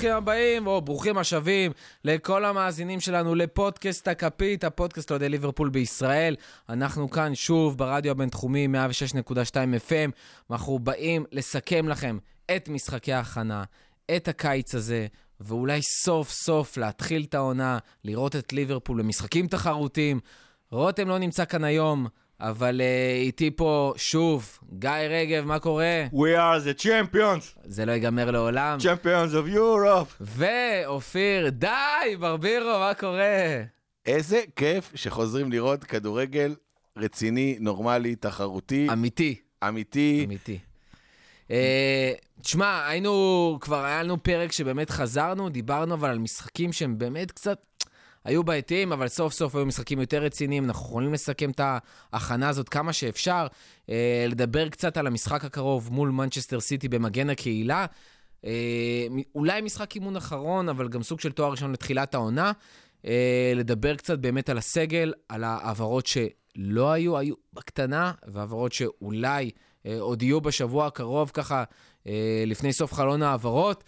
ברוכים הבאים, או ברוכים השבים לכל המאזינים שלנו לפודקאסט הכפית, הפודקאסט לאוהדי ליברפול בישראל. אנחנו כאן שוב ברדיו הבינתחומי 106.2 FM, ואנחנו באים לסכם לכם את משחקי ההכנה, את הקיץ הזה, ואולי סוף סוף להתחיל את העונה, לראות את ליברפול במשחקים תחרותיים. רותם לא נמצא כאן היום, אבל uh, איתי פה שוב, גיא רגב, מה קורה? We are the champions, זה לא ייגמר לעולם. champions of Europe. ואופיר, די, ברבירו, מה קורה? איזה כיף שחוזרים לראות כדורגל רציני, נורמלי, תחרותי, אמיתי, אמיתי. אמיתי. אה, תשמע, היינו, כבר היה לנו פרק שבאמת חזרנו, דיברנו אבל על משחקים שהם באמת קצת היו בעייתיים, אבל סוף סוף היו משחקים יותר רציניים, אנחנו יכולים לסכם את ההכנה הזאת כמה שאפשר, אה, לדבר קצת על המשחק הקרוב מול מנצ'סטר סיטי במגן הקהילה. אה, אולי משחק אימון אחרון, אבל גם סוג של תואר ראשון לתחילת העונה. אה, לדבר קצת באמת על הסגל, על העברות שלא היו, היו בקטנה, והעברות שאולי אה, עוד יהיו בשבוע הקרוב, ככה, אה, לפני סוף חלון העברות.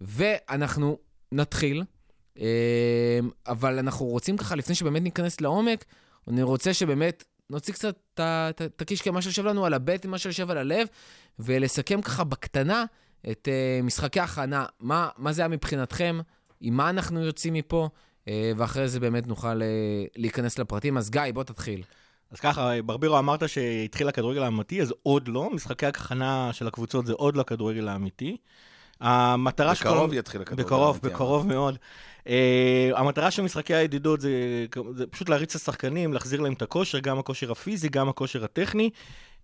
ואנחנו נתחיל, אבל אנחנו רוצים ככה, לפני שבאמת ניכנס לעומק, אני רוצה שבאמת נוציא קצת את הקישקע, מה שיושב לנו על הבטן, מה שיושב על הלב, ולסכם ככה בקטנה את אה, משחקי ההכנה. מה, מה זה היה מבחינתכם? עם מה אנחנו יוצאים מפה? אה, ואחרי זה באמת נוכל אה, להיכנס לפרטים. אז גיא, בוא תתחיל. אז ככה, ברבירו אמרת שהתחיל הכדורגל האמיתי, אז עוד לא. משחקי הכנה של הקבוצות זה עוד לא הכדורגל האמיתי. המטרה של... בקרוב יתחיל הכדורגל בקרוב, האמיתי, בקרוב מאוד. Uh, המטרה של משחקי הידידות זה, זה פשוט להריץ את השחקנים, להחזיר להם את הכושר, גם הכושר הפיזי, גם הכושר הטכני.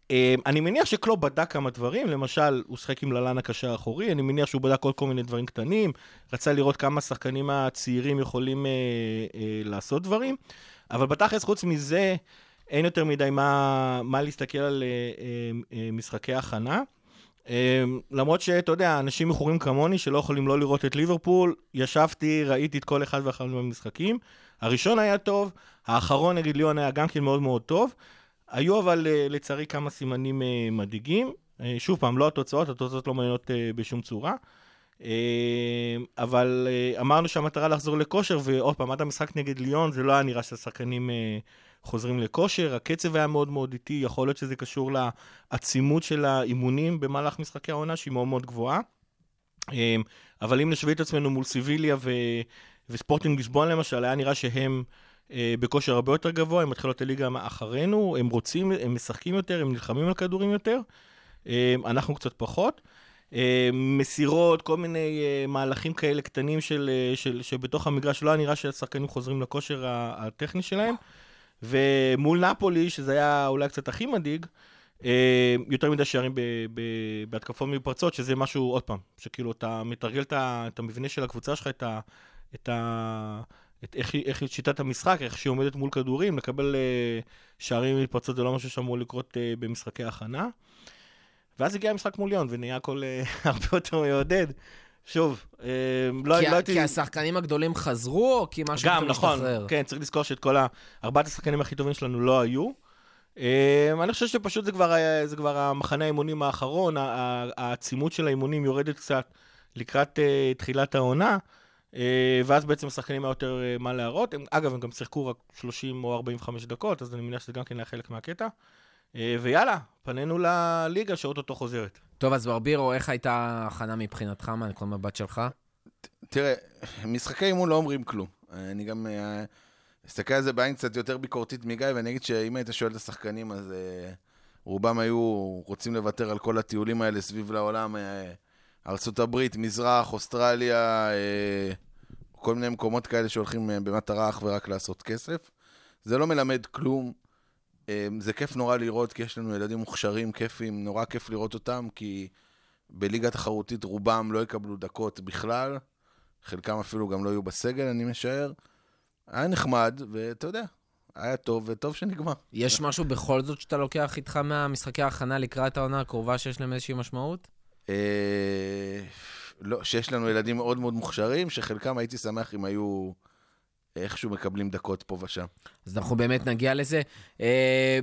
Uh, אני מניח שקלופ בדק כמה דברים, למשל, הוא שחק עם ללן הקשר האחורי, אני מניח שהוא בדק עוד כל מיני דברים קטנים, רצה לראות כמה השחקנים הצעירים יכולים uh, uh, לעשות דברים, אבל בתכלס, חוץ מזה, אין יותר מדי מה, מה להסתכל על uh, uh, uh, משחקי הכנה. Um, למרות שאתה יודע, אנשים מכורים כמוני שלא יכולים לא לראות את ליברפול, ישבתי, ראיתי את כל אחד ואחד מהמשחקים. הראשון היה טוב, האחרון נגד ליאון היה גם כן מאוד מאוד טוב. היו אבל uh, לצערי כמה סימנים uh, מדאיגים. Uh, שוב פעם, לא התוצאות, התוצאות לא מעניינות בשום צורה. Uh, אבל אמרנו שהמטרה לחזור לכושר, ועוד פעם, עד המשחק נגד ליאון זה לא היה נראה שהשחקנים חוזרים לכושר, הקצב היה מאוד מאוד איטי, יכול להיות שזה קשור לעצימות של האימונים במהלך משחקי העונה, שהיא מאוד מאוד גבוהה. אמ, אבל אם נשווה את עצמנו מול סיביליה ו... וספורטינג ליסבון למשל, היה נראה שהם אה, בכושר הרבה יותר גבוה, הם מתחילות הליגה אחרינו, הם רוצים, הם משחקים יותר, הם נלחמים על כדורים יותר, אה, אנחנו קצת פחות. אה, מסירות, כל מיני אה, מהלכים כאלה קטנים של, אה, של, שבתוך המגרש לא היה נראה שהשחקנים חוזרים לכושר הטכני שלהם. ומול נפולי, שזה היה אולי קצת הכי מדאיג, אה, יותר מדי שערים בהתקפות מפרצות, שזה משהו, עוד פעם, שכאילו אתה מתרגל את את המבנה של הקבוצה שלך, את ה... את ה... את איך, איך שיטת המשחק, איך שהיא עומדת מול כדורים, לקבל אה, שערים מפרצות זה לא משהו שאמור לקרות אה, במשחקי הכנה. ואז הגיע המשחק מול ליון, ונהיה הכל אה, הרבה יותר מעודד. שוב, אה, לא, כי, לא הייתי... כי השחקנים הגדולים חזרו, או כי משהו גם, פתאום נכון, השתחרר? כן, צריך לזכור שאת כל ארבעת השחקנים הכי טובים שלנו לא היו. אה, אני חושב שפשוט זה כבר, היה- זה כבר המחנה האימונים האחרון, העצימות של האימונים יורדת קצת לקראת אה, תחילת העונה, אה, ואז בעצם השחקנים היה יותר אה, מה להראות. הם, אגב, הם גם שיחקו רק 30 או 45 דקות, אז אני מניח שזה גם כן היה חלק מהקטע. אה, ויאללה, פנינו לליגה שאו-טו-טו חוזרת. טוב, אז ברבירו, איך הייתה ההכנה מבחינתך, מהנקודת מבט שלך? תראה, משחקי אימון לא אומרים כלום. אני גם אה, אסתכל על זה בעין קצת יותר ביקורתית מגיא, ואני אגיד שאם היית שואל את השחקנים, אז אה, רובם היו רוצים לוותר על כל הטיולים האלה סביב לעולם, אה, ארה"ב, מזרח, אוסטרליה, אה, כל מיני מקומות כאלה שהולכים אה, במטרה אך ורק לעשות כסף. זה לא מלמד כלום. אה, זה כיף נורא לראות, כי יש לנו ילדים מוכשרים, כיפים, נורא כיף לראות אותם, כי בליגה תחרותית רובם לא יקבלו דקות בכלל. חלקם אפילו גם לא יהיו בסגל, אני משער. היה נחמד, ואתה יודע, היה טוב, וטוב שנגמר. יש משהו בכל זאת שאתה לוקח איתך מהמשחקי ההכנה לקראת העונה הקרובה שיש להם איזושהי משמעות? אה, לא, שיש לנו ילדים מאוד מאוד מוכשרים, שחלקם הייתי שמח אם היו איכשהו מקבלים דקות פה ושם. אז אנחנו באמת נגיע לזה. אה,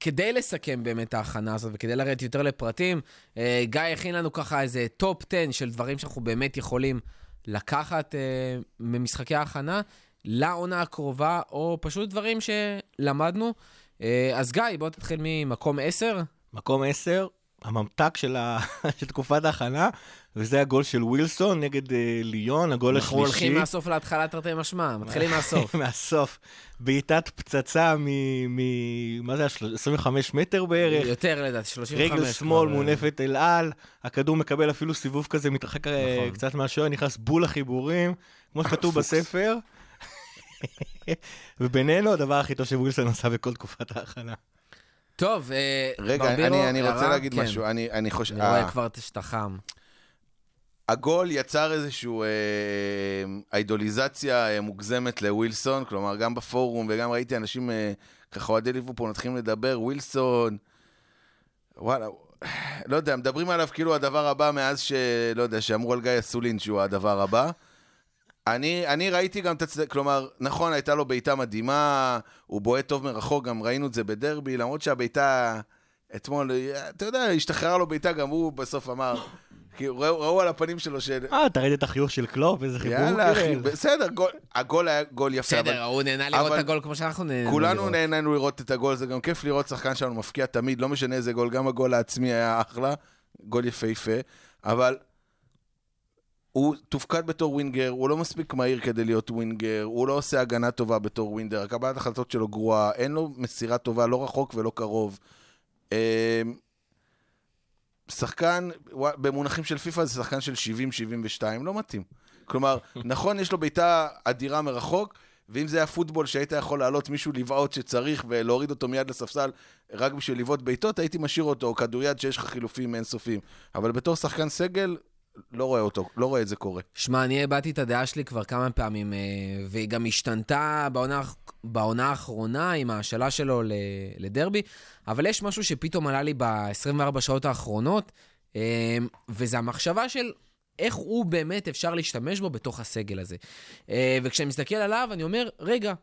כדי לסכם באמת את ההכנה הזאת וכדי לרדת יותר לפרטים, אה, גיא הכין לנו ככה איזה top 10 של דברים שאנחנו באמת יכולים לקחת אה, ממשחקי ההכנה לעונה הקרובה, או פשוט דברים שלמדנו. אז גיא, בוא תתחיל ממקום 10. מקום 10, הממתק של, ה... של תקופת ההכנה, וזה הגול של ווילסון נגד אה, ליון, הגול אנחנו השלישי. הולכים מהסוף להתחלה תרתי משמע, מתחילים מהסוף. מהסוף. בעיטת פצצה מ... מ... מה זה היה? של- 25 מטר בערך. יותר לדעתי, 35. רגל שמאל אה, מונפת אל על, הכדור מקבל אפילו סיבוב כזה, מתרחק אה, נכון. קצת מהשוער, נכנס בול לחיבורים, כמו שכתוב בספר. ובינינו, הדבר הכי טוב שווילסון עשה בכל תקופת ההכנה. טוב, אה, רגע, ברבירו, אני, אני רוצה? להגיד כן. משהו. אני, אני חושב... אני רואה כבר שאתה חם. הגול יצר איזושהי אה, אידוליזציה אה, מוגזמת לווילסון, כלומר, גם בפורום וגם ראיתי אנשים, אה, ככה אוהדי ליברפול מתחילים לדבר, ווילסון, וואלה, לא יודע, מדברים עליו כאילו הדבר הבא מאז ש... לא יודע, שאמרו על גיא אסולין שהוא הדבר הבא. אני, אני ראיתי גם את הצדק, כלומר, נכון, הייתה לו בעיטה מדהימה, הוא בועט טוב מרחוק, גם ראינו את זה בדרבי, למרות שהבעיטה אתמול, אתה יודע, השתחררה לו בעיטה, גם הוא בסוף אמר, כי ראו, ראו על הפנים שלו ש... אה, אתה ראית את החיוך של קלופ? איזה חיבור יאללה, אחי, קיבל. בסדר, גול, הגול היה גול יפה, בסדר, הוא נהנה לראות אבל- את הגול כמו שאנחנו כולנו לראות. נהנינו לראות את הגול, זה גם כיף לראות שחקן שלנו מפקיע תמיד, לא משנה איזה גול, גם הגול העצמי היה אחלה, גול יפהפה, אבל הוא תופקד בתור winger, הוא לא מספיק מהיר כדי להיות winger, הוא לא עושה הגנה טובה בתור winger, הקבלת החלטות שלו גרועה, אין לו מסירה טובה, לא רחוק ולא קרוב. אמ, שחקן, במונחים של פיפא זה שחקן של 70-72, לא מתאים. כלומר, נכון, יש לו בעיטה אדירה מרחוק, ואם זה היה פוטבול שהיית יכול להעלות מישהו לבעוט שצריך ולהוריד אותו מיד לספסל רק בשביל לבעוט בעיטות, הייתי משאיר אותו, או כדוריד שיש לך חילופים אינסופיים. אבל בתור שחקן סגל, לא רואה אותו, לא רואה את זה קורה. שמע, אני הבעתי את הדעה שלי כבר כמה פעמים, אה, והיא גם השתנתה בעונה, בעונה האחרונה עם ההשאלה שלו לדרבי, אבל יש משהו שפתאום עלה לי ב-24 שעות האחרונות, אה, וזה המחשבה של איך הוא באמת אפשר להשתמש בו בתוך הסגל הזה. אה, וכשאני מסתכל עליו, אני אומר, רגע,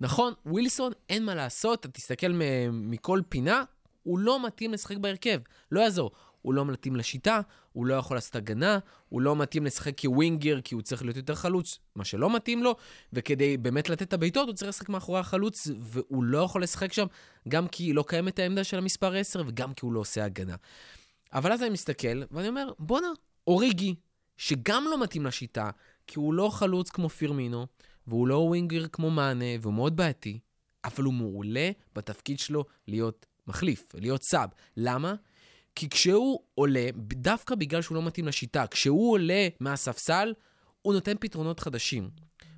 נכון, ווילסון, אין מה לעשות, אתה תסתכל מכל פינה, הוא לא מתאים לשחק בהרכב, לא יעזור. הוא לא מתאים לשיטה, הוא לא יכול לעשות הגנה, הוא לא מתאים לשחק כווינגר, כי הוא צריך להיות יותר חלוץ, מה שלא מתאים לו, וכדי באמת לתת את הבעיטות, הוא צריך לשחק מאחורי החלוץ, והוא לא יכול לשחק שם, גם כי לא קיימת העמדה של המספר 10, וגם כי הוא לא עושה הגנה. אבל אז אני מסתכל, ואני אומר, בואנה, אוריגי, שגם לא מתאים לשיטה, כי הוא לא חלוץ כמו פירמינו, והוא לא ווינגר כמו מאנה, והוא מאוד בעייתי, אבל הוא מעולה בתפקיד שלו להיות מחליף, להיות סאב. למה? כי כשהוא עולה, דווקא בגלל שהוא לא מתאים לשיטה, כשהוא עולה מהספסל, הוא נותן פתרונות חדשים.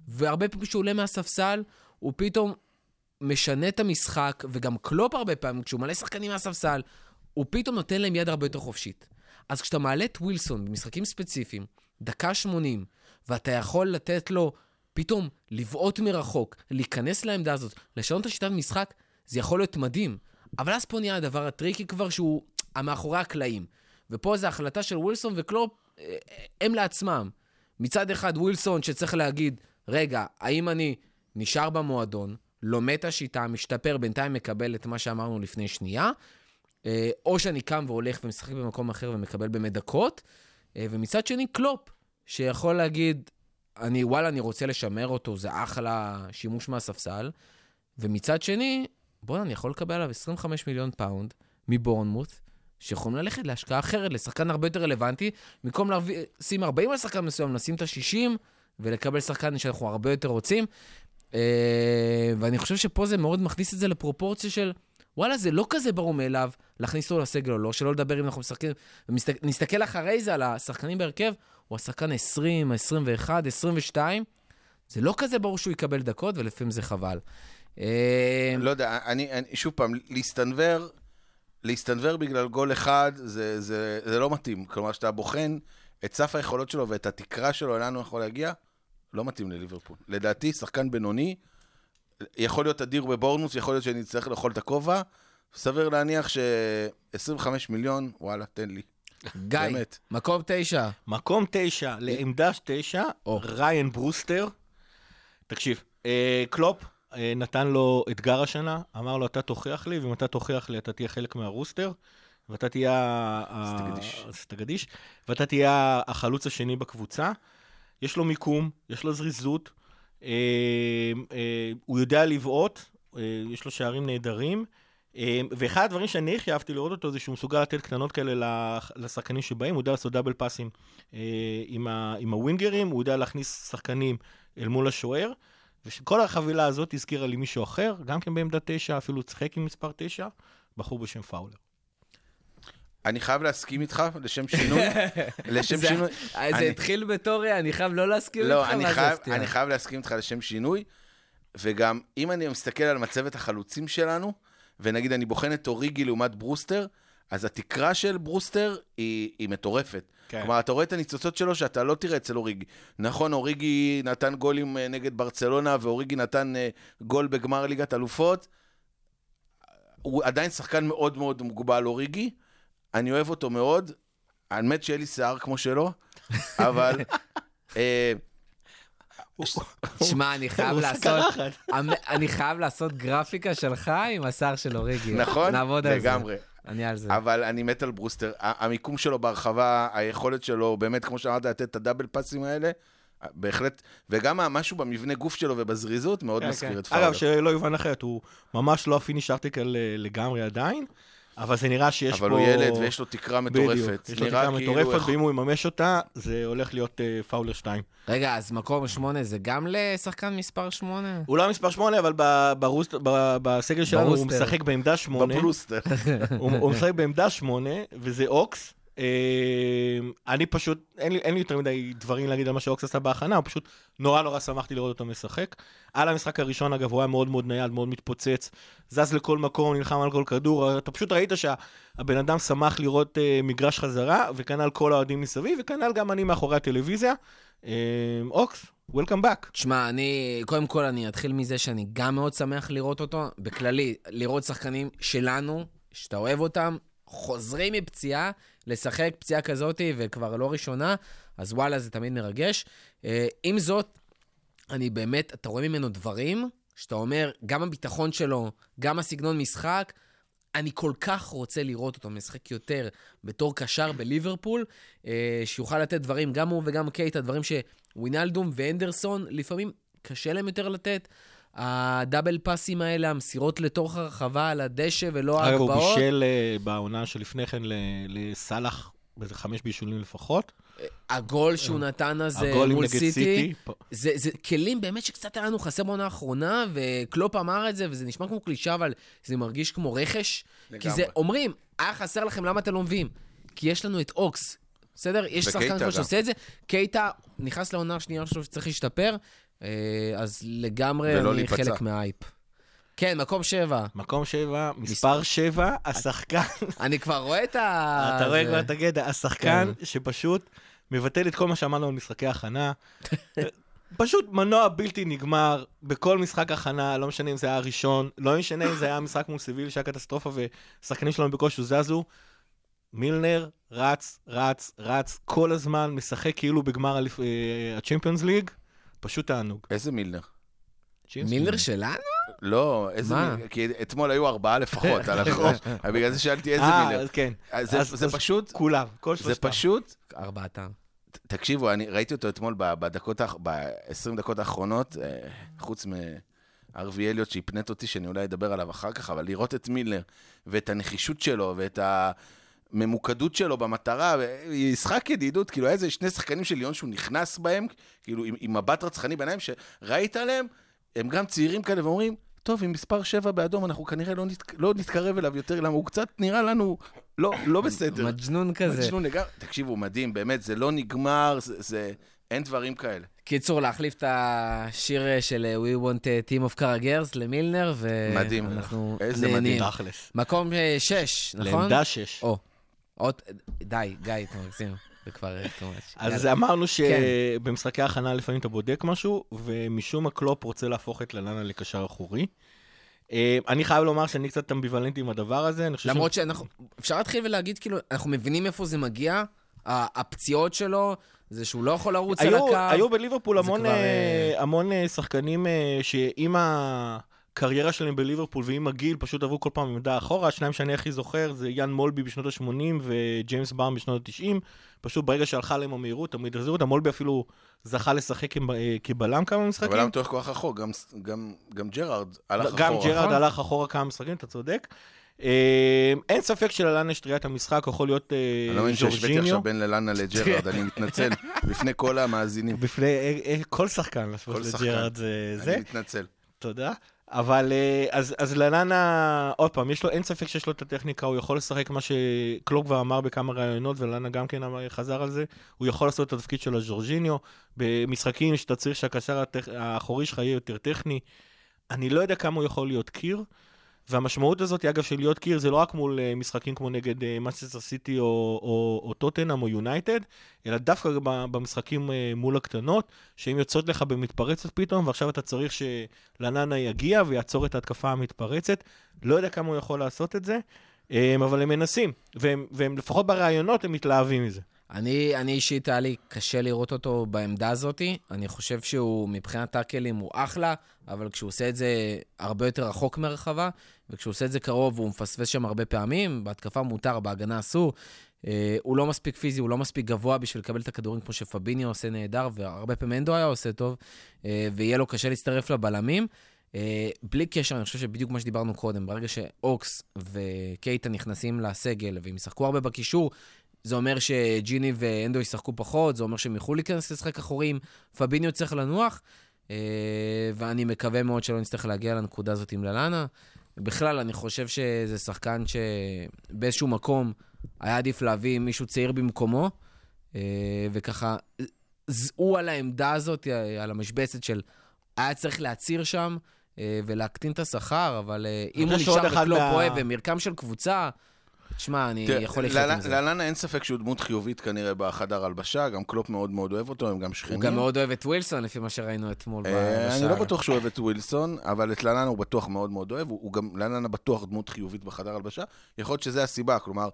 והרבה פעמים כשהוא עולה מהספסל, הוא פתאום משנה את המשחק, וגם קלופ הרבה פעמים, כשהוא מעלה שחקנים מהספסל, הוא פתאום נותן להם יד הרבה יותר חופשית. אז כשאתה מעלה את ווילסון במשחקים ספציפיים, דקה 80, ואתה יכול לתת לו פתאום לבעוט מרחוק, להיכנס לעמדה הזאת, לשנות את השיטת משחק, זה יכול להיות מדהים. אבל אז פה נהיה הדבר ה tricky כבר, שהוא המאחורי הקלעים. ופה זו החלטה של ווילסון וקלופ, אה, הם לעצמם. מצד אחד ווילסון שצריך להגיד, רגע, האם אני נשאר במועדון, לומד את השיטה, משתפר, בינתיים מקבל את מה שאמרנו לפני שנייה, אה, או שאני קם והולך ומשחק במקום אחר ומקבל באמת דקות, אה, ומצד שני קלופ, שיכול להגיד, אני, וואלה, אני רוצה לשמר אותו, זה אחלה שימוש מהספסל, ומצד שני, בוא'נה, אני יכול לקבל עליו 25 מיליון פאונד מבורנמוט, שיכולים ללכת להשקעה אחרת, לשחקן הרבה יותר רלוונטי, במקום לשים 40 על שחקן מסוים, לשים את ה-60 ולקבל שחקן שאנחנו הרבה יותר רוצים. אה, ואני חושב שפה זה מאוד מכניס את זה לפרופורציה של, וואלה, זה לא כזה ברור מאליו להכניס אותו לסגל או לא, שלא לדבר אם אנחנו משחקים, ונסתכל אחרי זה על השחקנים בהרכב, הוא השחקן 20, 21, 22, זה לא כזה ברור שהוא יקבל דקות, ולפעמים זה חבל. אה, לא יודע, אני, אני שוב פעם, להסתנוור, להסתנוור בגלל גול אחד, זה, זה, זה לא מתאים. כלומר, כשאתה בוחן את סף היכולות שלו ואת התקרה שלו, לאן הוא יכול להגיע, לא מתאים לליברפול. לדעתי, שחקן בינוני, יכול להיות אדיר בבורנוס, יכול להיות שאני אצטרך לאכול את הכובע. סביר להניח ש-25 מיליון, וואלה, תן לי. גיא, באמת. מקום תשע. מקום תשע, לעמדה תשע, או. ריין ברוסטר. תקשיב, אה, קלופ נתן לו אתגר השנה, אמר לו, אתה תוכיח לי, ואם אתה תוכיח לי, אתה תהיה חלק מהרוסטר, ואתה תהיה... סטגדיש. סטגדיש, ואתה תהיה החלוץ השני בקבוצה. יש לו מיקום, יש לו זריזות, אה, אה, הוא יודע לבעוט, אה, יש לו שערים נהדרים. אה, ואחד הדברים שאני הכי אהבתי לראות אותו זה שהוא מסוגל לתת קטנות כאלה לשחקנים שבאים, הוא יודע לעשות דאבל פאסים אה, עם הווינגרים, הוא יודע להכניס שחקנים אל מול השוער, וכל החבילה הזאת הזכירה לי מישהו אחר, גם כן בעמדה תשע, אפילו צחק עם מספר תשע, בחור בשם פאולר. אני חייב להסכים איתך, לשם שינוי. לשם זה- שינוי. אה, אני- זה התחיל בתור, אני חייב לא להסכים לא, איתך, אני מה זה? אני חייב להסכים איתך לשם שינוי, וגם אם אני מסתכל על מצבת החלוצים שלנו, ונגיד אני בוחן את אוריגי לעומת ברוסטר, אז התקרה של ברוסטר היא, היא מטורפת. כן. כלומר, אתה רואה את הניצוצות שלו שאתה לא תראה אצל אוריגי. נכון, אוריגי נתן גולים אה, נגד ברצלונה, ואוריגי נתן אה, גול בגמר ליגת אלופות. הוא עדיין שחקן מאוד מאוד מוגבל, אוריגי. אני אוהב אותו מאוד. אני מת שיהיה לי שיער כמו שלו, אבל... אה, שמע, אני חייב לעשות... אני חייב לעשות גרפיקה שלך עם השר של אוריגי. נכון? לגמרי. אני על זה. אבל אני מת על ברוסטר. המיקום שלו ברחבה, היכולת שלו, באמת, כמו שאמרת, לתת את ה double passים האלה, בהחלט, וגם המשהו במבנה גוף שלו ובזריזות מאוד כן, מזכיר כן. את פאולר. אגב, שלא יובן אחרת, הוא ממש לא ה finished article אה, לגמרי עדיין, אבל זה נראה שיש פה... אבל הוא ילד ויש לו תקרה מטורפת. בדיוק, יש לו תקרה כאילו מטורפת, איך- ואם הוא יממש אותה, זה הולך להיות אה, פאולר 2. רגע, אז מקום שמונה זה גם לשחקן מספר שמונה? הוא לא מספר 8, אבל ב- ברוסט- ב- בסגל שלנו הוא. משחק בעמדה 8. בברוסטר. הוא הוא משחק בעמדה 8, וזה אוקס. אה, אני פשוט, אין לי, אין לי יותר מדי דברים להגיד על מה שאוקס עשה בהכנה, הוא פשוט נורא נורא שמחתי לראות אותו משחק. על המשחק הראשון, אגב, הוא היה מאוד מאוד נייד, מאוד מתפוצץ, זז לכל מקום, נלחם על כל כדור, אתה פשוט ראית שהבן אדם שמח לראות אה, מגרש חזרה, וכנ"ל כל האוהדים מסביב, וכנ"ל גם אני מאחורי הטלוויזיה. אה, אוקס, Welcome back. תשמע, אני, קודם כל אני אתחיל מזה שאני גם מאוד שמח לראות אותו. בכללי, לראות שחקנים שלנו, שאתה אוהב אותם, חוזרים מפציעה, לשחק פציעה כזאת, וכבר לא ראשונה, אז וואלה, זה תמיד מרגש. אה, עם זאת, אני באמת, אתה רואה ממנו דברים, שאתה אומר, גם הביטחון שלו, גם הסגנון משחק, אני כל כך רוצה לראות אותו משחק יותר בתור קשר בליברפול, אה, שיוכל לתת דברים, גם הוא וגם קייטה, דברים שווינלדום ואנדרסון, לפעמים קשה להם יותר לתת. הדאבל פאסים האלה, המסירות לתוך הרחבה על הדשא ולא אגב, הוא ההגבהות. בישל אה, בעונה שלפני כן ל- לסאלח באיזה חמש בישולים לפחות. הגול שהוא נתן אז מול סיטי. סיטי. זה, זה כלים באמת שקצת היה לנו חסר בעונה האחרונה, וקלופ אמר את זה, וזה נשמע כמו קלישה, אבל זה מרגיש כמו רכש. כי זה, לגמרי. אומרים, היה חסר לכם, למה אתם לא מביאים? כי יש לנו את אוקס, בסדר? יש שחקן גם. שעושה את זה. קייטה נכנס לעונה השנייה שלו שצריך להשתפר, אז לגמרי אני להיפצע. חלק מהאייפ. כן, מקום שבע. מקום שבע, מספר שבע, השחקן, אני כבר רואה את ה... אתה רואה כבר את הגדע, השחקן כן. שפשוט מבטל את כל מה שאמרנו על משחקי הכנה. פשוט מנוע בלתי נגמר בכל משחק הכנה, לא משנה אם זה היה הראשון, לא משנה אם זה היה משחק מול סיביל שהיה קטסטרופה ושחקנים שלנו בקושי זזו. מילנר רץ, רץ, רץ כל הזמן, משחק כאילו בגמר אה, הצ'מפיונס ליג, פשוט תענוג. איזה מילנר? מילנר שלנו? לא, איזה מה? מילנר? כי אתמול היו ארבעה לפחות על החוק, בגלל זה שאלתי איזה אה, מילנר. אז כן. אז זה- אז- זה אז פשוט, כולם, כל זה שלושתם. פשוט ארבעתם. תקשיבו, אני ראיתי אותו אתמול בדקות, האח- ב-20 דקות האחרונות, אה, חוץ מארווי אליוט שהפנט אותי, שאני אולי אדבר עליו אחר כך, אבל לראות את מילנר, ואת הנחישות שלו, ואת הממוקדות שלו במטרה, משחק ידידות, כאילו היה איזה שני שחקנים של ליון שהוא נכנס בהם, כאילו עם, עם מבט רצחני בעיניים, שראית עליהם, הם גם צעירים כאלה ואומרים, טוב, עם מספר 7 באדום, אנחנו כנראה לא, נת, לא נתקרב אליו יותר, למה הוא קצת נראה לנו לא, לא בסדר. מג'נון כזה. מג'נון לגמרי. תקשיבו, מדהים, באמת, זה לא נגמר, זה, זה... אין דברים כאלה. קיצור, להחליף את השיר של We Want a Team of Car Girls למילנר, מדהים. ואנחנו איזה נהנים. מדהים. תכלס. מקום אה, שש, נכון? לעמדה שש. או, עוד, די, גיא, אתה מגזים. זה כבר too much. אז. אמרנו כן. שבמשחקי הכנה לפעמים אתה בודק משהו, ומשום מה קלופ רוצה להפוך את ללנה לקשר אחורי. אה, אני חייב לומר שאני קצת אמביוולנטי עם הדבר הזה. אני חושב למרות שאנחנו, אפשר להתחיל ולהגיד, כאילו, אנחנו מבינים איפה זה מגיע, ה- הפציעות שלו, זה שהוא לא יכול לרוץ על הקו. היו בליברפול המון, אה, אה, אה, שחקנים אה, שעם הקריירה שלהם בליברפול ועם הגיל פשוט עברו כל פעם עמדה אחורה. השניים שאני הכי זוכר זה יאן מולבי בשנות ה-80 וג'יימס בארנס בשנות ה-90. פשוט ברגע שהלכה להם המהירות, תמיד החזירו אותם. מולבי אפילו זכה לשחק עם, אה, כבלם כמה משחקים. אבל למה כל כך רחוק? גם- גם- גם ג'רארד הלך אחורה. גם ג'רארד נכון. הלך אחורה כמה משחקים, אתה צודק. אה, אין ספק שללן יש טריית המשחק, יכול להיות אה, אני לא מבין שהשוויתי. עכשיו בין ללנה לג'רארד, אני מתנצל. בפני כל המאזינים. בפני כל שחקן כל שחקן. אני מתנצל. תודה. אבל אה, אז, אז ללנה, עוד פעם, יש לו, אין ספק שיש לו את הטכניקה, הוא יכול לשחק מה שקלופ כבר אמר בכמה ראיונות, וללנה גם כן אמר, חזר על זה, הוא יכול לעשות את התפקיד של הז'ורג'יניו, במשחקים שאתה צריך שהקשר. האחורי שלך יהיה יותר טכני. אני לא יודע כמה הוא יכול להיות קיר, והמשמעות הזאת, אגב, של להיות קיר, זה לא רק מול אה, משחקים כמו נגד מסצ'סטר סיטי או, טוטנאם או יונייטד, אלא דווקא במשחקים אה, מול הקטנות, שהן יוצאות לך במתפרצת פתאום, ועכשיו אתה צריך שלננה יגיע ויעצור את ההתקפה המתפרצת. לא יודע כמה הוא יכול לעשות את זה, אה, אבל הם מנסים, והם, והם לפחות בראיונות הם מתלהבים מזה. אני, אני אישית, היה לי קשה לראות אותו בעמדה הזאת. אני חושב שהוא, מבחינת טאקלים, הוא אחלה, אבל כשהוא עושה את זה הרבה יותר רחוק מהרחבה, וכשהוא עושה את זה קרוב, הוא מפספס שם הרבה פעמים. בהתקפה מותר, בהגנה אסור. אה, הוא לא מספיק פיזי, הוא לא מספיק גבוה בשביל לקבל את הכדורים כמו שפביניו עושה נהדר, והרבה פעמים אנדו היה עושה טוב, אה, ויהיה לו קשה להצטרף לבלמים. אה, בלי קשר, אני חושב שבדיוק מה שדיברנו קודם, ברגע שאוקס וקייטה נכנסים לסגל והם ישחקו הרבה בקישור, זה אומר שג'יני ואנדו ישחקו פחות, זה אומר שהם יוכלו להיכנס לשחק אחורים, פביניו צריך לנוח, אה, ואני מקווה מאוד שלא נצטרך להגיע לנקודה הזאת עם ללאנה. בכלל, אני חושב שזה שחקן שבאיזשהו מקום היה עדיף להביא מישהו צעיר במקומו, אה, וככה, הוא על העמדה הזאת, על המשבצת של היה צריך להצהיר שם אה, ולהקטין את השכר, אבל אם הוא נשאר מה- אוהב ומרקם של קבוצה, תשמע, אני תראה, יכול לחיות עם זה. ללנה אין ספק שהוא דמות חיובית כנראה בחדר הלבשה, גם קלופ מאוד מאוד אוהב אותו, הם גם שכנים. הוא גם מאוד אוהב את ווילסון, לפי מה שראינו אתמול אה, אני בשער. לא בטוח שהוא אוהב את ווילסון, אבל את ללנה הוא בטוח מאוד מאוד אוהב, הוא הוא גם, ללנה בטוח דמות חיובית בחדר הלבשה. יכול להיות שזה הסיבה, כלומר,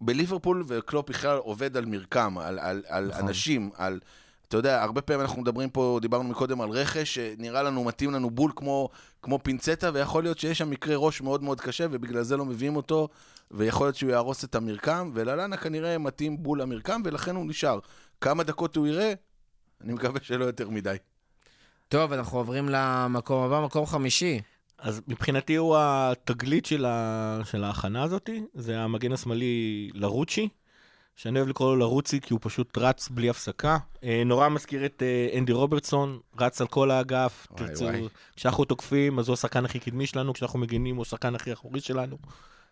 בליברפול וקלופ בכלל עובד על מרקם, על, על, על נכון. אנשים, על... אתה יודע, הרבה פעמים אנחנו מדברים פה, דיברנו מקודם על רכש, שנראה לנו, מתאים לנו בול כמו, כמו פינצטה, ויכול להיות שיש שם מקרה ראש מאוד מאוד קשה, ובגלל זה לא מביאים אותו, ויכול להיות שהוא יהרוס את המרקם, וללנה כנראה מתאים בול למרקם, ולכן הוא נשאר. כמה דקות הוא יראה? אני מקווה שלא יותר מדי. טוב, אנחנו עוברים למקום הבא, מקום חמישי. אז מבחינתי הוא התגלית של, ה... של ההכנה הזאת, זה המגן השמאלי לרוצ'י, שאני אוהב לקרוא לו לרוצי כי הוא פשוט רץ בלי הפסקה. אה, נורא מזכיר את אה, אנדי רוברטסון, רץ על כל האגף. וואי, תרצו, וואי. כשאנחנו תוקפים, אז הוא השחקן הכי קדמי שלנו, כשאנחנו מגינים, הוא השחקן הכי אחורי שלנו.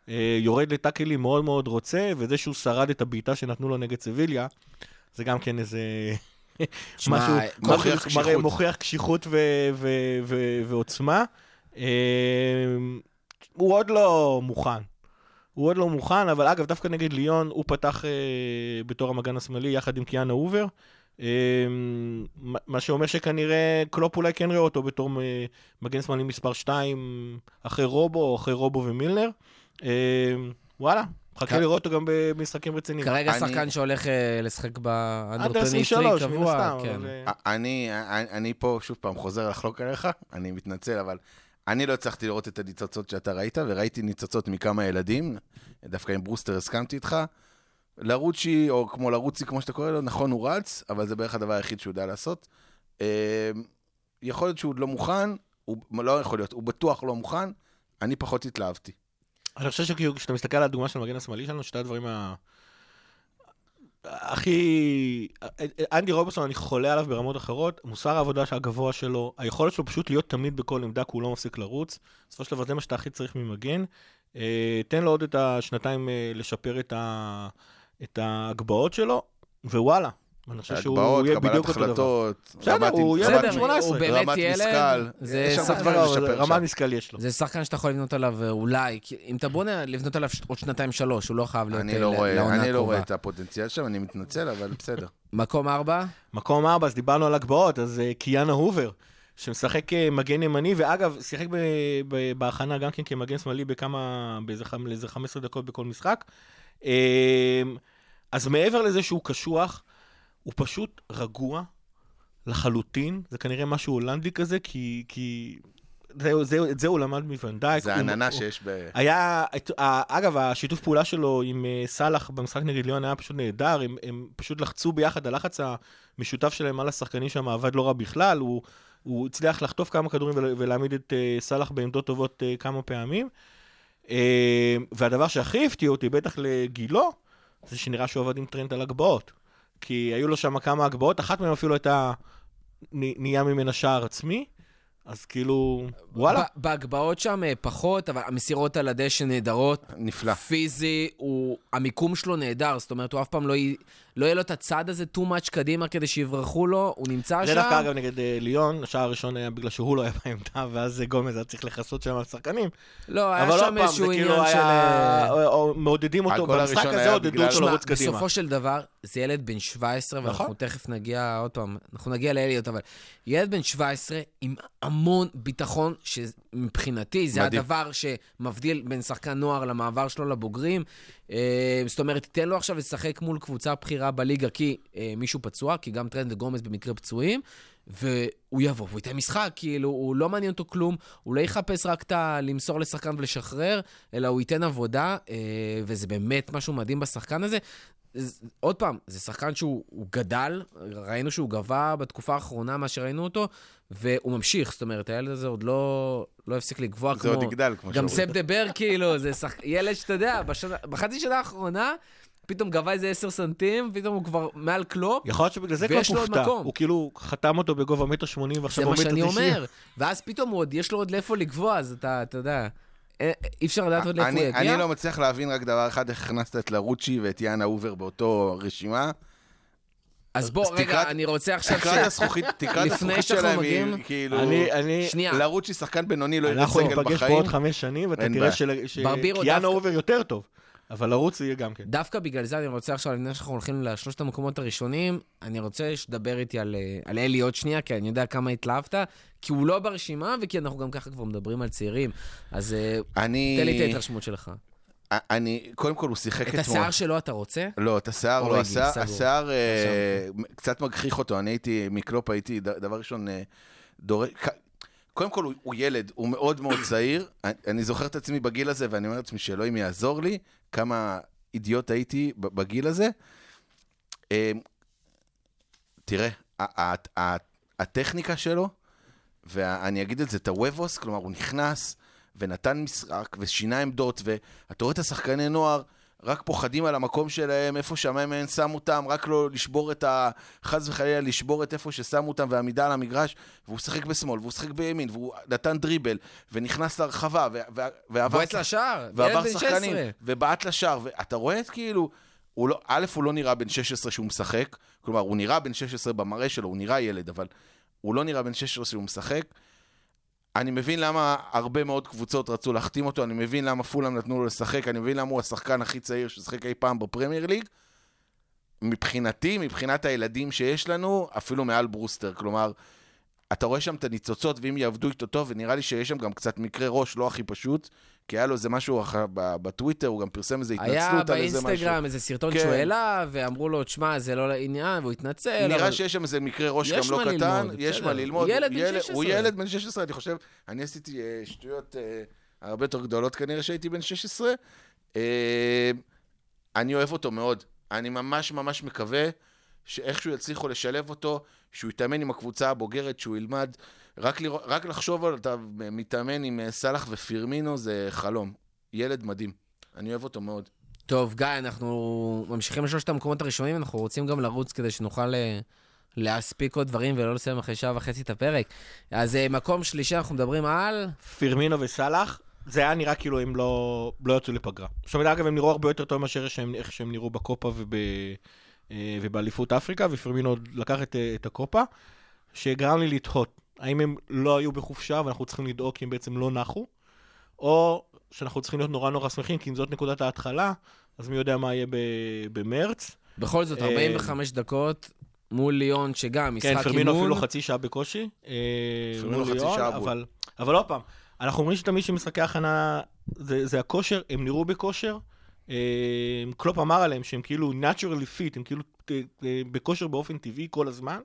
אה, יורד לטאקלים מאוד מאוד רוצה, וזה שהוא שרד את הבעיטה שנתנו לו נגד סביליה, זה גם כן איזה... תשמע, משהו, מוכיח משהו מראה- קשיחות. מוכיח קשיחות ו- ו- ו- ועוצמה. הוא עוד לא מוכן. הוא עוד לא מוכן, אבל אגב, דווקא נגד ליון, הוא פתח אה, בתור המגן השמאלי יחד עם קיאנה אובר. אה, מה- מה שאומר שכנראה קלופ אולי כן רואה אותו בתור מ- מגן שמאלי מספר 2 אחרי רובו, או אחרי רובו ומילנר. אה, וואלה, חכה כ- לראות אותו גם במשחקים רציניים. כרגע אני- שחקן שהולך אה, לשחק באנדר עד 23 23, מן קבוע, הסתם. כן. אבל, אה, אני, אני, אני פה שוב פעם חוזר לחלוק עליך, אני מתנצל, אבל אני לא הצלחתי לראות את הניצוצות שאתה ראית, וראיתי ניצוצות מכמה ילדים, דווקא עם ברוסטר הסכמתי איתך. לרוצ'י, או כמו לרוצי, כמו שאתה קורא לו, נכון, הוא רץ, אבל זה בערך הדבר היחיד שהוא יודע לעשות. אה, יכול להיות שהוא עוד לא מוכן, הוא לא יכול להיות, הוא בטוח לא מוכן, אני פחות התלהבתי. אני חושב שכשאתה מסתכל על הדוגמה של המגן השמאלי שלנו, שתי הדברים ה... הכי... אנדי רוברסון, אני חולה עליו ברמות אחרות, מוסר העבודה הגבוה שלו, היכולת שלו פשוט להיות תמיד בכל עמדה, כי הוא לא מפסיק לרוץ. בסופו של דבר זה מה שאתה הכי צריך ממגן. אה, תן לו עוד את השנתיים אה, לשפר את, ההגבהות שלו, ווואלה, אני חושב שהוא יהיה בדיוק אותו דבר. בסדר, רמת- הוא ילד רמת- בן 18. הוא באמת רמת ילד. משכל. זה יש שם שחקן- דברים לשפר רמת שם. משקל יש לו. זה שחקן שאתה יכול לבנות עליו אה, אולי, אם אתה בונה, לבנות עליו עוד שנתיים-שלוש, הוא לא חייב להיות אני אה, לא לעונה אני לא רואה. את הפוטנציאל שם, אני מתנצל, אבל בסדר. מקום ארבע, מקום ארבע, אז דיברנו על הגבהות, אז אה, קיאנה הובר, שמשחק אה, מגן ימני, ואגב, שיחק ב- ב- בהכנה גם כן כמגן שמאלי בכמה, באיזה חמ- לאיזה 15 דקות בכל משחק. אה, אז מעבר לזה שהוא קשוח, הוא פשוט רגוע לחלוטין, זה כנראה משהו הולנדי כזה, כי... כי... זה, זה, את זה הוא למד מוונדייק. זה הוא- עננה הוא- שיש ב... היה, את- אגב, השיתוף פעולה שלו עם אה, סאלח במשחק נגד ליון היה פשוט נהדר, הם, הם פשוט לחצו ביחד, הלחץ המשותף שלהם על השחקנים שם עבד לא רע בכלל, הוא, הוא הצליח לחטוף כמה כדורים ול- ולהעמיד את אה, סאלח בעמדות טובות אה, כמה פעמים. והדבר שהכי הפתיע אותי, בטח לגילו, זה שנראה שהוא עבד עם טרנד על הגבהות. כי היו לו שם כמה הגבהות, אחת מהן אפילו הייתה נהיה ממנה שער עצמי, אז כאילו, וואלה. בהגבהות שם אה, פחות, אבל המסירות על הדשא נהדרות. נפלא. פיזי, הוא, המיקום שלו נהדר, זאת אומרת, הוא אף פעם לא, י... לא יהיה לו את הצד הזה too much קדימה כדי שיברחו לו, הוא נמצא זה שם. דווקא, אגב, נגד אה, ליון, השער הראשון היה בגלל שהוא לא היה בעמדה, ואז אה, גומז היה צריך לכסות שם על שחקנים. לא, היה אבל עוד שם פעם, זה איזשהו כאילו עניין של... היה... אה, או- או מעודדים אותו, במשחק הזה עודדו אותו לרוץ קדימה. בסופו של דבר, זה ילד בן 17, ואנחנו נכון. תכף נגיע, עוד פעם, אנחנו נגיע לאליוט, אבל ילד בן 17 עם המון ביטחון, שמבחינתי זה מדהים. הדבר שמבדיל בין שחקן נוער למעבר שלו לבוגרים. אה, זאת אומרת, תיתן לו עכשיו לשחק מול קבוצה בכירה בליגה, כי אה, מישהו פצוע, כי גם טרנד וגומז במקרה פצועים, והוא יבוא והוא ייתן משחק, כאילו, הוא לא מעניין אותו כלום, הוא לא יחפש רק את ה... למסור לשחקן ולשחרר, אלא הוא ייתן עבודה, אה, וזה באמת משהו מדהים בשחקן הזה. עוד פעם, זה שחקן שהוא הוא גדל, ראינו שהוא גבה בתקופה האחרונה מה שראינו אותו, והוא ממשיך, זאת אומרת, הילד הזה עוד לא, לא הפסיק לגבוה זה כמו... עוד יגדל, כמו גם שאומרים. סב דבר, כאילו, זה שח... ילד שאתה יודע, בשנה... בחצי שנה האחרונה, פתאום גבה איזה 10 סנטים, פתאום הוא כבר מעל קלופ. יכול להיות שבגלל זה קלופ הופתע. הוא כאילו חתם אותו בגובה מטר שמונים, ועכשיו זה הוא מה מטר שאני תשעים. אומר. ואז פתאום עוד, יש לו עוד לאיפה לגבוה, אז אתה, אתה יודע, אה, אי אפשר לדעת עוד לאיפה הוא יגיע. אני לא מצליח להבין רק דבר אחד, איך הכנסת את לרוצ'י ואת יאנה אובר באותו רשימה. אז בוא, רגע, תקרת- אני רוצה עכשיו תקרת הזכוכית, תקרת לפני הזכוכית שאנחנו שלהם מגיעים- היא כאילו... אני, אני... שנייה. לרוצ'י שחקן בינוני לא יהיה אנחנו סגל ניפגש פה בחיים. עוד חמש שנים, ואתה תראה שקיאנו אובר יותר טוב. אבל לרוץ יהיה גם כן. דווקא בגלל זה אני רוצה עכשיו, לפני שאנחנו הולכים לשלושת המקומות הראשונים, אני רוצה שתדבר איתי על, אה, על אלי עוד שנייה, כי אני יודע כמה התלהבת, כי הוא לא ברשימה, וכי אנחנו גם ככה כבר מדברים על צעירים. אז אה, אני... תן לי את ההתרשמות שלך. אני... קודם כל, הוא שיחק את אתמול. השיער שלו אתה רוצה? לא, את השיער לא, השיער. השיער אה, קצת מגחיך אותו, אני הייתי, מקלופ הייתי, דבר ראשון, אה, דורש... ק- קודם כל, הוא, הוא ילד, הוא מאוד מאוד צעיר. אני, אני זוכר את עצמי בגיל הזה, ואני אומר לעצמי שאלוהים יעזור לי, כמה אידיוט הייתי בגיל הזה. אה, תראה, הטכניקה שלו, ואני אגיד את זה, את הוובוס, כלומר, הוא נכנס ונתן משחק ושינה עמדות, ואתה רואה את השחקני נוער, רק פוחדים על המקום שלהם, איפה שהמאמן שם אותם, רק לא לשבור את ה... חס וחלילה לשבור את איפה ששמו אותם ועמידה על המגרש, והוא שיחק בשמאל, והוא שיחק בימין, והוא נתן דריבל, ונכנס לרחבה, ועבר... בועט לשער, ועבר שחקנים, 16. ובעט לשער, ואתה רואה את כאילו, הוא לא, א', הוא לא נראה בן 16 שהוא משחק, כלומר, הוא נראה בן 16 במראה שלו, הוא נראה ילד, אבל הוא לא נראה בן 16 שהוא משחק. אני מבין למה הרבה מאוד קבוצות רצו להחתים אותו, אני מבין למה פולאם נתנו לו לשחק, אני מבין למה הוא השחקן הכי צעיר ששיחק אי פעם בפרמייר ליג. מבחינתי, מבחינת הילדים שיש לנו, אפילו מעל ברוסטר. כלומר, אתה רואה שם את הניצוצות, ואם יעבדו איתו טוב, ונראה לי שיש שם גם קצת מקרה ראש לא הכי פשוט, כי היה לו איזה משהו אח- ב- בטוויטר, הוא גם פרסם איזה היה התנצלות על איזה משהו. באינסטגרם איזה סרטון כן. שהוא העלה, ואמרו לו, תשמע, זה לא לעניין, והוא התנצל. נראה אבל- שיש שם איזה מקרה ראש גם לא מה קטן, ללמוד, יש בסדר. מה ללמוד. ילד בן 16. הוא ילד בן 16, אני חושב, אני עשיתי אה, שטויות אה, הרבה יותר גדולות כנראה שהייתי בן 16. אה, אני אוהב אותו מאוד. אני ממש ממש מקווה שאיכשהו יצליחו לשלב אותו, שהוא יתאמן עם הקבוצה הבוגרת, שהוא ילמד. רק, לראות, רק לחשוב על אתה מתאמן עם אה, סאלח ופירמינו זה חלום. ילד מדהים. אני אוהב אותו מאוד. טוב, גיא, אנחנו ממשיכים לשלושת המקומות הראשונים, אנחנו רוצים גם לרוץ כדי שנוכל אה, להספיק עוד דברים ולא לסיים אחרי שעה וחצי את הפרק. אז אה, מקום שלישי, אנחנו מדברים על... פירמינו וסאלח, זה היה נראה כאילו הם לא, לא יצאו לפגרה. זאת אומרת, אגב, הם נראו הרבה יותר טוב מאשר שהם, איך שהם נראו בקופה וב, ובאליפות אפריקה, ופרמינו לקח את, אה, את הקופה, שגרם לי לתהות. האם הם לא היו בחופשה ואנחנו צריכים לדאוג כי הם בעצם לא נחו, או שאנחנו צריכים להיות נורא נורא שמחים, כי אם זאת נקודת ההתחלה, אז מי יודע מה יהיה ב- במרץ. בכל זאת, אה, 45 דקות מול ליון, שגם משחק כן, אימון. פרמינו אפילו חצי שעה בקושי. אה, פרמינו מול חצי ליאון, שעה בול. אבל, אבל עוד פעם, אנחנו אומרים שתמיד שמשחקי הכנה זה, זה הכושר, הם נראו בכושר. אה, קלופ אמר עליהם שהם כאילו naturally fit, הם כאילו בכושר באופן טבעי כל הזמן.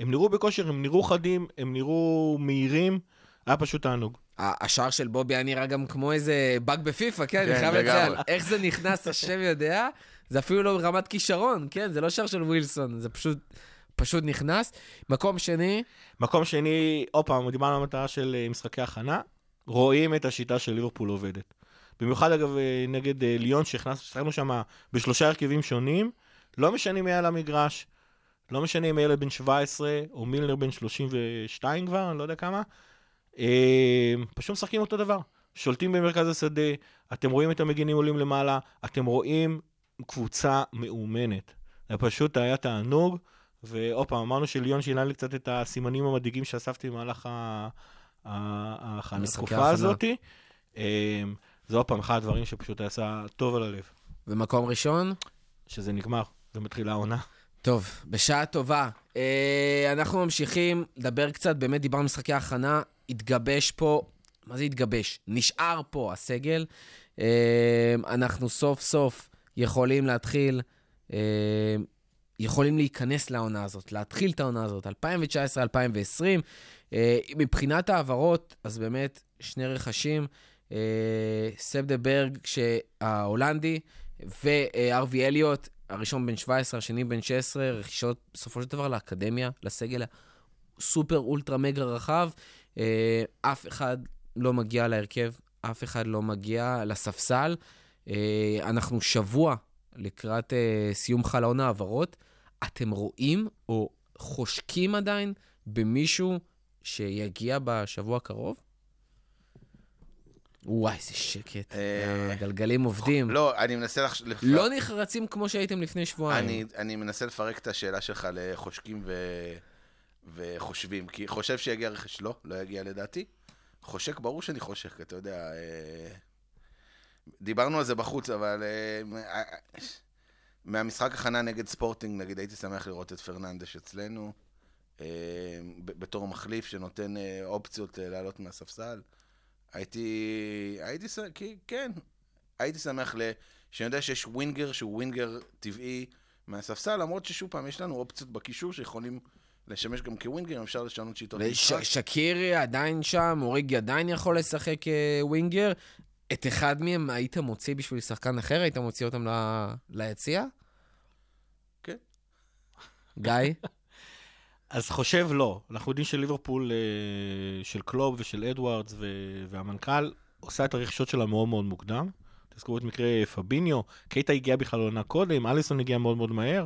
הם נראו בכושר, הם נראו חדים, הם נראו מהירים, היה פשוט תענוג. השער של בובי היה נראה גם כמו איזה באג בפיפא, כן, אני כן, חייב לגמרי. לציין. איך זה נכנס, השם יודע. זה אפילו לא רמת כישרון, כן? זה לא שער של ווילסון, זה פשוט, פשוט נכנס. מקום שני, מקום שני, עוד פעם, דיברנו על המטרה של אה, משחקי הכנה, רואים את השיטה של ליברפול עובדת. במיוחד, אגב, אה, נגד אה, ליון, שהכנסנו, שם בשלושה הרכבים שונים, לא משנה מי היה על המגרש, לא משנה אם הילד בן 17, או מילנר בן 32 כבר, אני לא יודע כמה, אה, פשוט משחקים אותו דבר. שולטים במרכז השדה, אתם רואים את המגינים עולים למעלה, אתם רואים קבוצה מאומנת. זה פשוט היה תענוג. ועוד פעם, אמרנו שליון שינה לי קצת את הסימנים המדאיגים שאספתי במהלך התקופה. הזאת. זה עוד פעם אחד הדברים שפשוט עשה טוב על הלב. ומקום ראשון, שזה נגמר, ומתחילה העונה. טוב, בשעה טובה. אה, אנחנו ממשיכים לדבר קצת, באמת דיברנו משחקי הכנה, התגבש פה, מה זה התגבש? נשאר פה הסגל. אה, אנחנו סוף סוף יכולים להתחיל, אה, יכולים להיכנס לעונה הזאת, להתחיל את העונה הזאת, 2019-2020. אה, מבחינת העברות, אז באמת, שני רכשים, אה, סבדברג ההולנדי וארווי אליוט, הראשון בן 17, השני בן 16, רכישות בסופו של דבר לאקדמיה, לסגל הסופר אולטרה מגה רחב. אה, אף אחד לא מגיע להרכב, אף אחד לא מגיע לספסל. אה, אנחנו שבוע לקראת סיום חלון העברות. אתם רואים או חושקים עדיין במישהו שיגיע בשבוע הקרוב? וואי, איזה שקט. אה, הגלגלים עובדים. לא, אני מנסה. לפ- לא נחרצים כמו שהייתם לפני שבועיים. אני, מנסה לפרק את השאלה שלך לחושקים. וחושבים. כי חושב שיגיע רכש, לא, לא יגיע לדעתי. חושק, ברור שאני חושק, אתה יודע. אה, דיברנו על זה בחוץ, אבל אה, מהמשחק הכנה נגד ספורטינג, נגיד, הייתי שמח לראות את פרננדש אצלנו, בתור מחליף שנותן אופציות לעלות מהספסל. הייתי, הייתי, ש- כי, כן, הייתי שמח ל... שאני יודע שיש winger שהוא winger טבעי מהספסל, למרות ששוב פעם, יש לנו אופציות בקישור שיכולים לשמש גם כ winger, אפשר לשנות שיטות משחק. ושקירי עדיין שם, אוריגי עדיין יכול לשחק winger. את אחד מהם היית מוציא בשביל שחקן אחר? היית מוציא אותם ל- ליציע? כן. גיא? אז חושב לא. אנחנו יודעים שליברפול אה, של קלוב ושל אדוארדס והמנכ"ל עושה את הרכישות שלה מאוד מאוד מוקדם. תזכרו את מקרה פביניו, קייטה הגיע בכלל לעונה קודם, אליסון הגיע מאוד מאוד מהר.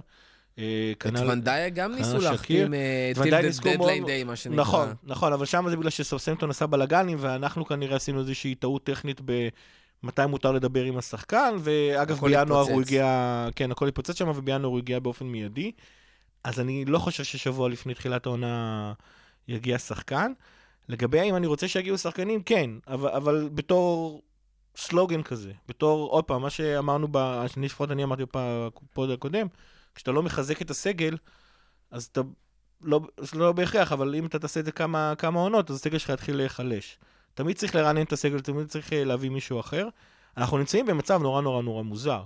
אה, את כנ"ל- ונדאיה גם ניסו ונדאי ניסקו מאוד- דדליין דיי, מה שנקרא. נכון, נכון, אבל שם זה בגלל שסאוסמפטון עשה בלאגנים, ואנחנו כנראה עשינו איזושהי טעות טכנית במתי מותר לדבר עם השחקן, ואגב, בינואר הוא. הגיע, כן, הכל התפוצץ שם, ובינואר הוא הגיע באופן מיידי. אז אני לא חושב ששבוע לפני תחילת העונה יגיע שחקן. לגבי האם אני רוצה שיגיעו שחקנים, כן, אבל, אבל בתור סלוגן כזה, בתור, עוד פעם, מה שאמרנו, ב- לפחות אני אמרתי בפוד הקודם, כשאתה לא מחזק את הסגל, אז אתה לא, זה לא בהכרח, אבל אם אתה תעשה את זה כמה, כמה עונות, אז הסגל שלך יתחיל להיחלש. תמיד צריך לרענן את הסגל, תמיד צריך אה, להביא מישהו אחר. אנחנו נמצאים במצב נורא נורא נורא מוזר.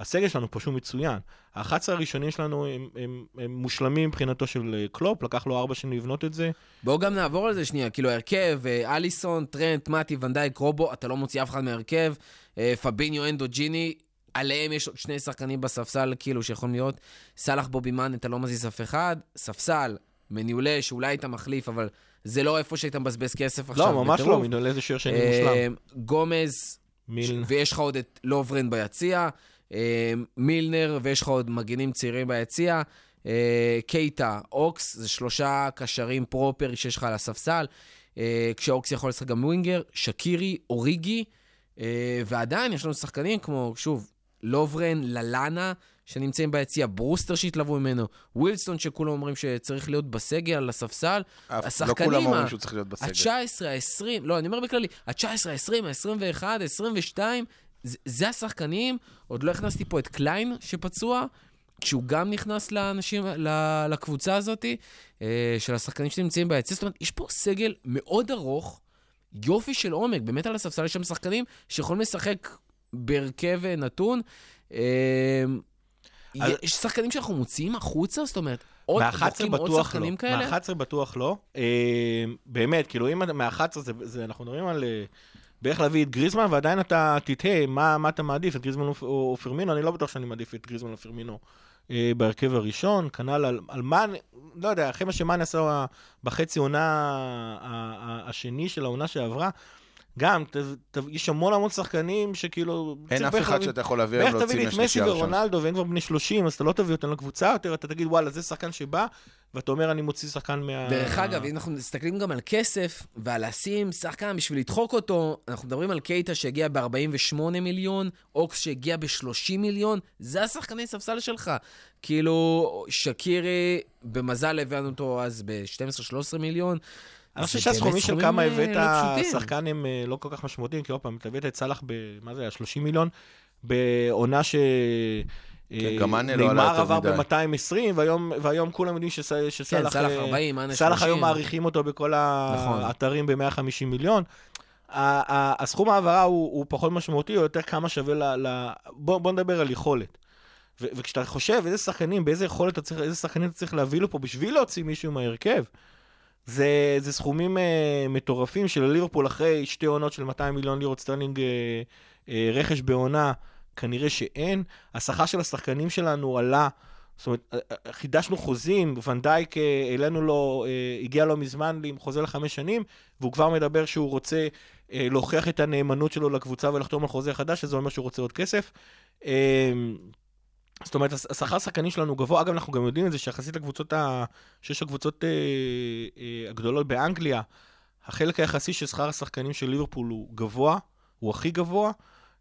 הסגל שלנו פשוט מצוין. ה-11 הראשונים שלנו הם, הם, הם מושלמים מבחינתו של אה, קלופ, לקח לו ארבע שנים לבנות את זה. בואו גם נעבור על זה שנייה. כאילו, הרכב, אה, אליסון, טרנט, מאטיפ, ואן דייק, רובו, אתה לא מוציא אף אחד מהרכב. אה, פביניו, הנדו, ג'יני, עליהם יש עוד שני שחקנים בספסל, כאילו, שיכולים להיות. סאלח בובי מאנה, אתה לא מזיז אף אחד. ספסל, מיניולה, שאולי היית מחליף, אבל זה לא איפה שהיית מבזבז כסף עכשיו. לא, ממש לא, בטירוף. מיניולה זה שוער שני אה, מושלם. גומז, מיל... ויש לך עוד את לוברן ביציע, מילנר, ויש לך עוד מגינים צעירים ביציע, אה, קייטה, אוקס, זה שלושה קשרים proper שיש לך על הספסל, אה, כשאוקס יכול לשחק גם winger, שקירי, אוריגי, אה, ועדיין יש לנו שחקנים כמו, שוב, לוברן, ללאנה, שנמצאים ביציע, ברוסטר שהתלהבו ממנו, ווילסון שכולם אומרים שצריך להיות בסגל, על הספסל. אף- לא השחקנים, כולם אומרים שהוא צריך להיות בסגל. ה-19, ה-20, לא, אני אומר בכללי, ה-19, ה-20, ה-21, ה-22, זה, זה השחקנים, עוד לא הכנסתי פה את קליין שפצוע, כשהוא גם נכנס לאנשים, לקבוצה הזאת, אה, של השחקנים שנמצאים ביציע. זאת אומרת, יש פה סגל מאוד ארוך, יופי של עומק, באמת על הספסל יש שם שחקנים שיכולים לשחק בהרכב אה, נתון. אה, אז- יש שחקנים שאנחנו מוציאים החוצה? זאת אומרת, עוד, מה-11 בודקים עוד בטוח לא. שחקנים כאלה? מה-11 בטוח לא. אה, באמת, כאילו, אם אתה- מה-11 זה, זה, אנחנו מדברים על בערך להביא את גריזמן, ועדיין אתה תתהה מה, מה אתה מעדיף, את גריזמן או, או פרמינו, אני לא בטוח שאני מעדיף את גריזמן או פרמינו אה, בהרכב הראשון, כנ"ל על, על מה, לא יודע, אחרי מה שמאן עשה בחצי עונה השני של העונה שעברה, גם, ת, ת, יש המון המון שחקנים שכאילו... אין אף בערך אחד שאתה יכול להביא בערך היום תביא להוציא לי את מסי מהשלישייה הראשונה. ורונלדו, והם כבר בני 30, אז אתה לא תביא אותם לקבוצה יותר, אתה תגיד, וואלה, זה שחקן שבא, ואתה אומר, אני מוציא שחקן מה... דרך אגב, אם אנחנו מסתכלים גם על כסף ועל לשים שחקן בשביל לדחוק אותו, אנחנו מדברים על קייטה שהגיע ב-48 מיליון, אוקס שהגיע ב-30 מיליון, זה השחקני ספסל שלך. כאילו, שקירי, במזל הבאנו אותו אז ב-12-13 מיליון. אני חושב שהסכומים באמת של כמה אה, הבאת לא. שחקן הם אה, לא כל כך משמעותיים, כי עוד פעם, אתה הבאת את סאלח ב... מה זה היה? 30 מיליון? בעונה ש... כן, אה, לא נאמר יותר עבר מדי. ב-220, והיום, והיום כולם יודעים כן, שסאלח... סאלח אה, 40, מאנה סאלח 30. היום מעריכים אותו בכל נכון. האתרים ב-150 מיליון. הסכום ההעברה הוא, הוא פחות משמעותי, הוא יותר כמה שווה ל... ל... בוא, בוא נדבר על יכולת. ו- וכשאתה חושב איזה שחקנים, באיזה יכולת אתה צריך, איזה שחקנים אתה צריך להביא לפה בשביל להוציא מישהו מההרכב, זה, זה סכומים אה, מטורפים של ליברפול אחרי שתי עונות של 200 מיליון לירות סטרלינג אה, אה, רכש בעונה, כנראה שאין. השכר של השחקנים שלנו עלה, זאת אומרת, אה, אה, חידשנו חוזים, ונדייק אה, העלינו לו, אה, הגיע לא מזמן עם חוזה לחמש שנים, והוא כבר מדבר שהוא רוצה אה, להוכיח את הנאמנות שלו לקבוצה ולחתום על חוזה חדש, שזה אומר שהוא רוצה עוד כסף. אה, זאת אומרת, הש- השכר השחקנים שלנו גבוה. אגב, אנחנו גם יודעים את זה שיחסית לקבוצות, ה... שש הקבוצות אה, אה, הגדולות באנגליה, החלק היחסי של שכר השחקנים של ליברפול הוא גבוה, הוא הכי גבוה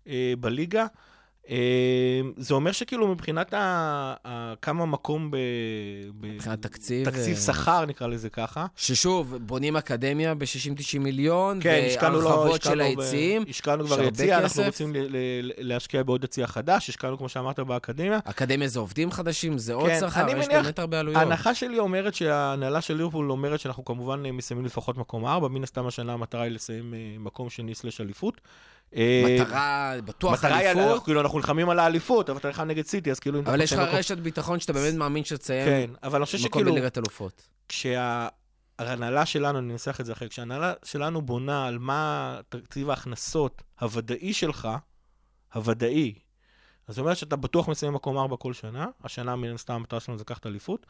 אה, בליגה. אה, זה אומר שכאילו מבחינת ה... ה... כמה מקום ב... ב... מבחינת תקציב, תקציב אה, שכר, נקרא לזה ככה. ששוב, בונים אקדמיה ב-60-90 מיליון, כן, השקענו לו, והרחבות של היציעים. השקענו כבר יציע, אנחנו. רוצים ל- ל- להשקיע בעוד יציע חדש, השקענו, כמו שאמרת, באקדמיה. אקדמיה זה עובדים חדשים, זה עוד כן, שכר, אני יש באמת הרבה עלויות. ההנחה שלי אומרת שההנהלה של ליברפול אומרת שאנחנו כמובן מסיימים לפחות מקום ארבע, מן הסתם השנה המטרה היא לסיים אה, מקום שני סלש אליפות. אה, מטרה, בטוח מטרה אליפות, כאילו, אנחנו נלחמים על האליפות, אבל אתה נלחם נגד סיטי, אז כאילו... אבל יש לך מקום- רשת ביטחון שאתה באמת מאמין שתסיים כן, אבל אני חושב מקום שכאילו, בליגת אלופות. כשההנהלה שלנו, אני אנסח את זה אחרת, כשההנהלה שלנו בונה על מה תקציב ההכנסות הוודאי שלך, הוודאי, אז זאת אומרת שאתה בטוח מסיים מקום ארבע כל שנה, השנה מן הסתם המטרה שלנו זה לקחת אליפות,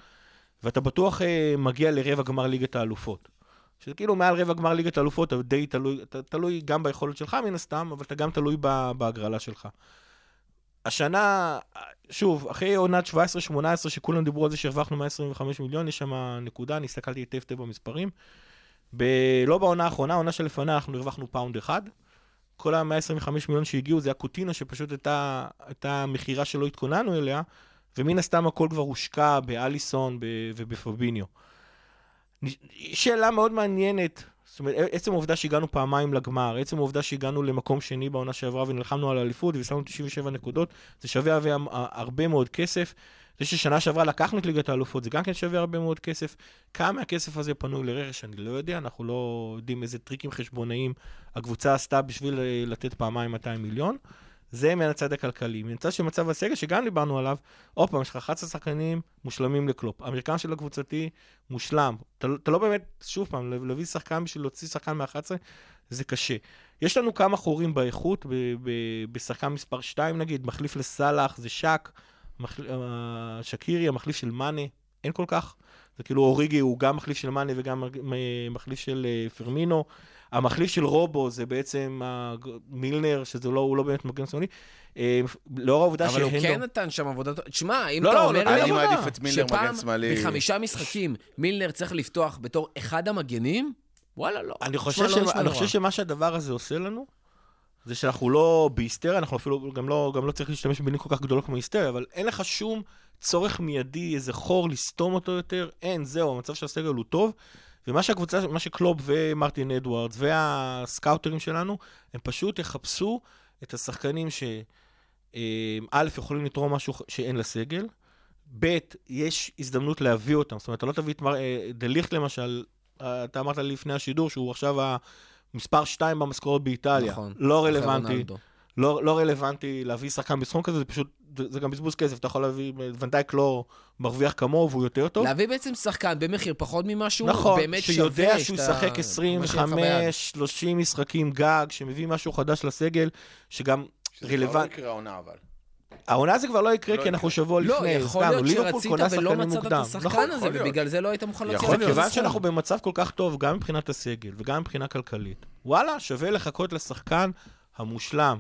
ואתה בטוח אה, מגיע לרבע גמר ליגת האלופות. שזה כאילו מעל רבע גמר ליגת האלופות, אתה די תלוי, אתה תלוי גם ביכולת שלך מן הסתם, אבל אתה גם תלוי בהגרלה שלך. השנה, שוב, אחרי עונת 17-18, שכולם דיברו על זה שהרווחנו 125 מיליון, יש שם נקודה, אני הסתכלתי היטב היטב במספרים. ב- לא בעונה האחרונה, העונה שלפניה אנחנו הרווחנו פאונד אחד. כל ה-125 מיליון שהגיעו זה הקוטיניו, שפשוט הייתה, הייתה מכירה שלא התכוננו אליה, ומן הסתם הכל כבר הושקע באליסון ובפביניו. שאלה מאוד מעניינת, זאת אומרת, עצם העובדה שהגענו פעמיים לגמר, עצם העובדה שהגענו למקום שני בעונה שעברה ונלחמנו על האליפות ושמנו 97 נקודות, זה שווה הרבה, הרבה מאוד כסף. זה ששנה שעברה לקחנו את ליגת האלופות, זה גם כן שווה הרבה מאוד כסף. כמה מהכסף הזה פנוי לרכש, אני לא יודע, אנחנו לא יודעים איזה טריקים חשבונאיים הקבוצה עשתה בשביל אה, לתת פעמיים 200 מיליון. זה מהצד הכלכלי. מהצד של מצב הסגל, שגם דיברנו עליו, עוד פעם, יש לך 11 שחקנים מושלמים לקלופ. המרקם של הקבוצתי מושלם. אתה, לא- אתה לא באמת, שוב פעם, להביא שחקן בשביל להוציא שחקן מ-11, זה קשה. יש לנו כמה חורים באיכות, ב- ב- בשחקן מספר 2 נגיד, מחליף לסאלח, זה שק, מחל... אה, שקירי, המחליף של מאנה, אין כל כך. זה כאילו אוריגי הוא גם מחליף של מאנה וגם מחליף של אה, פרמינו. המחליף של רובו זה בעצם מילנר, שזה לא, הוא לא באמת מגן שמאלי. אה, לאור העובדה אבל הוא שהנדו- כן נתן שם עבודה טובה. תשמע, אם לא, אתה לא, אומר נתן לי אני. מעדיף את מילנר מגן שמאלי. שפעם מחמישה משחקים מילנר צריך לפתוח בתור אחד המגנים, וואלה, לא. אני לא. חושב שמה שהדבר הזה עושה לנו, זה שאנחנו לא בהיסטריה, אנחנו אפילו גם לא, גם לא צריך להשתמש במילים כל כך גדולות כמו היסטריה, אבל אין לך שום צורך מיידי, איזה חור לסתום אותו יותר, אין, זהו, המצב של הסגל הוא טוב. ומה שהקבוצה, מה שקלופ ומרטין אדוארדס והסקאוטרים שלנו, הם פשוט יחפשו את השחקנים שא', יכולים לתרום משהו שאין לסגל, ב', יש הזדמנות להביא אותם. זאת אומרת, אתה לא תביא את מר... אה, דליכט למשל, אה, אתה אמרת לי לפני השידור שהוא עכשיו המספר 2 במשכורות באיטליה. נכון. לא רלוונטי. לא, לא רלוונטי להביא שחקן בסכום כזה, זה פשוט, זה, זה גם בזבוז כסף, אתה יכול להביא, ונדייק לא מרוויח כמוהו והוא יותר טוב. להביא בעצם שחקן במחיר פחות ממשהו, נכון, באמת שיודע שווה שהוא שאתה- ישחק מה שיהיה לך ביד. 25-30 משחקים גג, שמביא משהו חדש לסגל, שגם שזה כבר לא רלוונטי. יקרה העונה, אבל. העונה זה כבר לא יקרה, לא כי אנחנו. שבוע לא, לפני, יכול הזכרנו, להיות ליברפול שרצית קונה ולא שחקנים מצאת את מוקדם. השחקן נכון, הזה, יכול להיות. ובגלל זה לא היית מוכן להוציא יכול להיות. וכיוון סכום. שאנחנו במצב כל כך טוב, גם מבחינת הסגל וגם מבחינה כלכלית, וואלה, שווה לחכות לשחקן המושלם,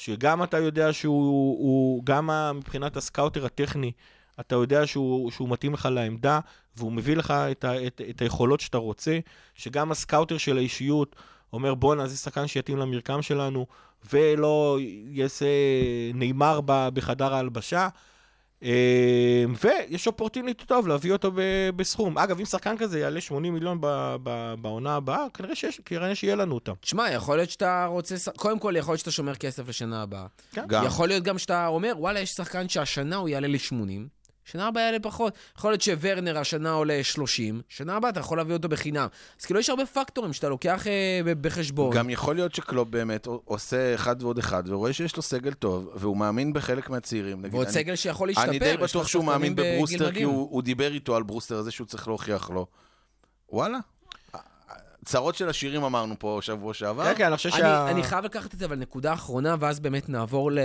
שגם אתה יודע שהוא, הוא, גם מבחינת הסקאוטר הטכני, אתה יודע שהוא, שהוא מתאים לך לעמדה, והוא מביא לך את, ה, את, את היכולות שאתה רוצה, שגם הסקאוטר של האישיות אומר, בואנה, זה שחקן שיתאים למרקם שלנו, ולא יעשה נאמר בחדר ההלבשה. אה, ויש אופורטיוניטי טוב להביא אותו בסכום. אגב, אם שחקן כזה יעלה 80 מיליון בעונה הבאה, כנראה שיש- כנראה שיהיה לנו אותם. תשמע, יכול להיות שאתה רוצה... קודם כל, יכול להיות שאתה שומר כסף לשנה הבאה. גם. יכול להיות גם שאתה אומר, וואלה, יש שחקן שהשנה הוא יעלה ל-80, שנה הבאה יעלה פחות. יכול להיות שוורנר השנה עולה 30, שנה הבאה אתה יכול להביא אותו בחינם. אז כאילו, יש הרבה פקטורים שאתה לוקח אה, בחשבון. גם יכול להיות שקלופ באמת עושה אחד ועוד אחד, ורואה שיש לו סגל טוב, והוא מאמין בחלק מהצעירים. ועוד אני- סגל שיכול להשתפר. אני די בטוח שהוא מאמין בגיל בברוסטר, כי. הוא הוא דיבר איתו על ברוסטר הזה שהוא צריך להוכיח לו. וואלה. צרות של השירים אמרנו פה שבוע שעבר. כן, כן, אני חושב שה... אני חייב לקחת את זה, אבל נקודה אחרונה, ואז באמת נעבור ל,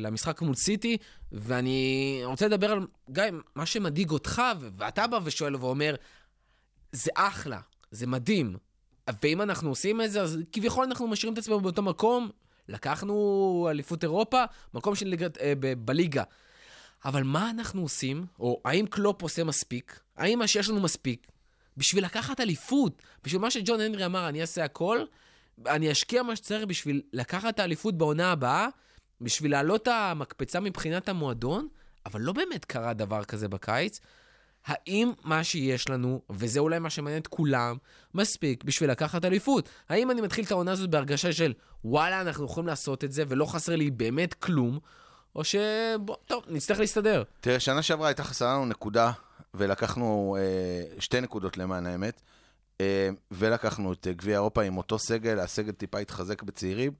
למשחק מול סיטי, ואני רוצה לדבר על, גיא, מה שמדאיג אותך, ו- ואתה בא ושואל ואומר, זה אחלה, זה מדהים, ואם אנחנו עושים את זה, אז כביכול אנחנו משאירים את עצמנו באותו מקום, לקחנו אליפות אירופה, מקום של ליגת, אה, ב- בליגה. אבל מה אנחנו עושים, או האם קלופ עושה מספיק? האם מה שיש לנו מספיק? בשביל לקחת אליפות, בשביל מה שג'ון הנרי אמר, אני אעשה הכל, אני אשקיע מה שצריך בשביל לקחת את האליפות בעונה הבאה, בשביל להעלות את המקפצה מבחינת המועדון, אבל לא באמת קרה דבר כזה בקיץ. האם מה שיש לנו, וזה אולי מה שמעניין את כולם, מספיק בשביל לקחת אליפות? האם אני מתחיל את העונה הזאת בהרגשה של וואלה, אנחנו יכולים לעשות את זה ולא חסר לי באמת כלום, או ש... בוא, טוב, נצטרך להסתדר. תראה, שנה שעברה הייתה חסרה לנו נקודה, ולקחנו אה, שתי נקודות למען האמת, אה, ולקחנו את אה, גביע אירופה עם אותו סגל, הסגל טיפה התחזק בצעירים.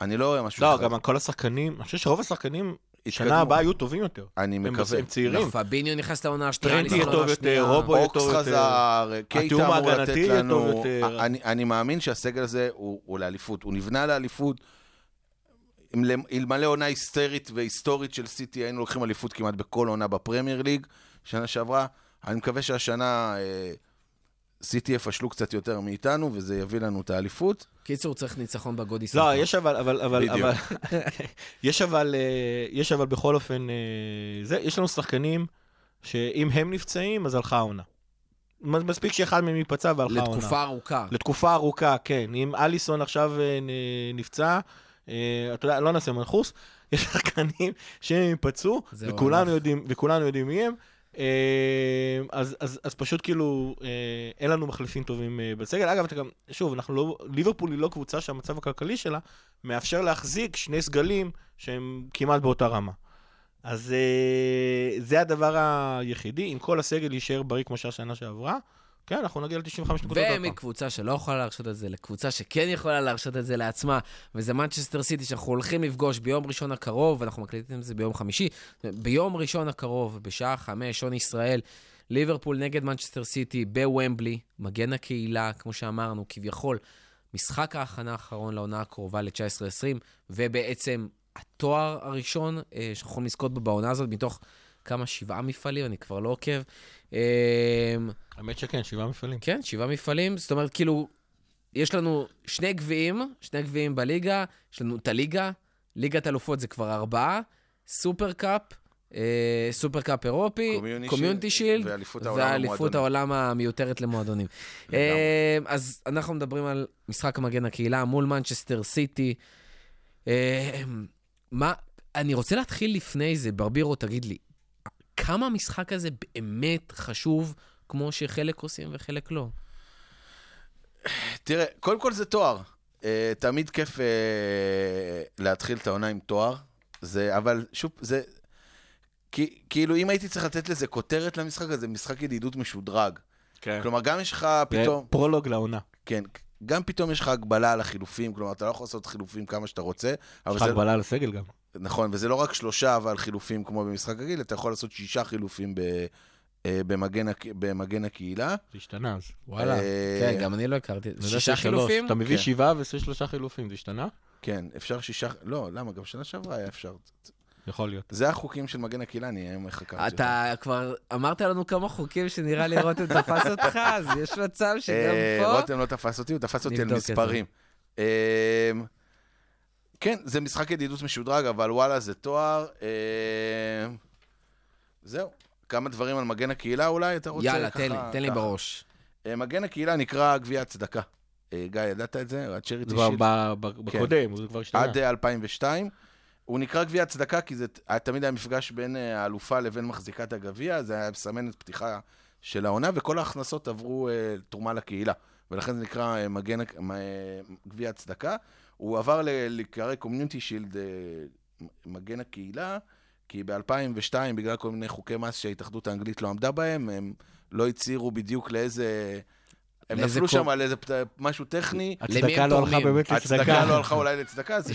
אני לא רואה משהו לא, אחר. גם כל השחקנים, אני חושב שרוב השחקנים, התקדמו. שנה הבאה יהיו טובים יותר. אני הם- מקווה. הם צעירים. פביניו נכנס לעונה השנייה, טרנט יהיה טוב יותר. רובו יהיה אוקס טוב יותר. חזר, קייטה התיאום אמור לתת ההגנתי יהיה טוב לנו. יותר. אני, אני מאמין שהסגל הזה הוא, הוא לאליפות, הוא נבנה לאליפות. אלמלא עונה היסטרית והיסטורית של סיטי, היינו לוקחים אליפות כמעט בכל עונה בפרמייר ליג, שנה שעברה. אני מקווה שהשנה אה, סיטי יפשלו קצת יותר מאיתנו, וזה יביא לנו את האליפות. קיצור, צריך ניצחון בגודי לא, יש אבל, אבל, אבל. אבל, יש אבל, אה, יש אבל בכל אופן, אה, זה, יש לנו שחקנים שאם הם נפצעים, אז הלכה העונה. מספיק שאחד מהם ייפצע והלכה העונה. לתקופה ארוכה. לתקופה ארוכה, כן. אם אליסון עכשיו אה, נפצע, אה, אתה יודע, לא נעשה מנחוס, יש שחקנים שהם ייפצעו, וכולנו יודעים, וכולנו יודעים מי הם. אה, אז, אז, אז פשוט כאילו, אה, אין לנו מחליפים טובים אה, בסגל. אגב, אתה גם, שוב, אנחנו לא, ליברפול היא לא קבוצה שהמצב הכלכלי שלה מאפשר להחזיק שני סגלים שהם כמעט באותה רמה. אז זה הדבר היחידי, אם כל הסגל יישאר בריא כמו שהיה שנה שעברה, כן, אנחנו נגיע ל-95 נקודות. ומקבוצה שלא יכולה להרשות את זה לקבוצה שכן יכולה להרשות את זה לעצמה, וזה מנצ'סטר סיטי שאנחנו הולכים לפגוש ביום ראשון הקרוב, ואנחנו מקליטים את זה ביום חמישי, ביום ראשון הקרוב, בשעה חמש, שעון ישראל, ליברפול נגד מנצ'סטר סיטי בוומבלי, מגן הקהילה, כמו שאמרנו, כביכול, משחק ההכנה האחרון לעונה הקרובה ל-19-20, ובעצם התואר הראשון אה, שאנחנו יכולים לזכות בו בעונה הזאת, מתוך כמה, שבעה מפעלים, אני כבר לא עוקב. אה, האמת שכן, שבעה מפעלים. כן, שבעה מפעלים. זאת אומרת, כאילו, יש לנו שני גביעים, שני גביעים בליגה, יש לנו את הליגה, ליגת אלופות זה כבר ארבעה, Super Cup, אה, Super Cup אירופי, Communi Community Shield, ואליפות העולם. העולם המיותרת למועדונים. אה, אז אנחנו מדברים על משחק המגן הקהילה מול מנצ'סטר סיטי. אה, מה, אני רוצה להתחיל לפני זה, ברבירו, תגיד לי, כמה המשחק הזה באמת חשוב, כמו שחלק עושים וחלק לא? תראה, קודם כל זה תואר. Uh, תמיד כיף uh, להתחיל את העונה עם תואר, זה, אבל שוב, זה... כי, כאילו, אם הייתי צריך לתת לזה כותרת למשחק הזה, משחק ידידות משודרג. כן. כלומר, גם יש לך פתאום... פרולוג לעונה. כן, גם פתאום יש לך הגבלה על החילופים, כלומר, אתה לא יכול לעשות חילופים כמה שאתה רוצה. יש לך זה- הגבלה על הסגל גם. נכון, וזה לא רק שלושה אבל חילופים כמו במשחק רגיל, אתה יכול לעשות שישה חילופים ב, אה, במגן, במגן הקהילה. זה השתנה אז. וואלה. אה, כן, גם אני לא הכרתי. שישה. חילופים? אתה מביא כן. שבעה ועושה שלושה חילופים, זה השתנה? כן, אפשר שישה... לא, למה? גם שנה שעברה היה אפשר. יכול להיות. זה החוקים של מגן הקהילה, אני היום חקרתי. אותם. אתה כבר אמרת לנו כמה חוקים שנראה לי רותם תפס אותך, אז יש מצב שגם אה, פה... רותם לא תפס אותי, הוא תפס אותי על נבדוק את זה. מספרים. כן, זה משחק ידידות משודרג, אבל וואלה, זה תואר. אה, זהו. כמה דברים על מגן הקהילה אולי? אתה רוצה יאללה, ככה- תן לי, תן לי. בראש. אה, מגן הקהילה נקרא גביע הצדקה. אה, גיא, ידעת את זה? זה כבר שילד. ב- ב- בקודם, זה כבר השתנה. עד אה, 2002. הוא נקרא גביע הצדקה כי זה תמיד היה מפגש בין האלופה לבין מחזיקת הגביע, זה היה מסמן את פתיחה של העונה, וכל ההכנסות עברו תרומה לקהילה. ולכן זה נקרא מגן, גביע הצדקה. הוא עבר ל- להיקרא קומיוניטי שילד מגן הקהילה, כי ב-2002, בגלל כל מיני חוקי מס שההתאחדות האנגלית לא עמדה בהם, הם לא הצהירו בדיוק לאיזה... הם נפלו שם על איזה פת- משהו טכני. הצדקה לא הלכה? באמת הצדקה לצדקה. לא הלכה אולי לצדקה, זה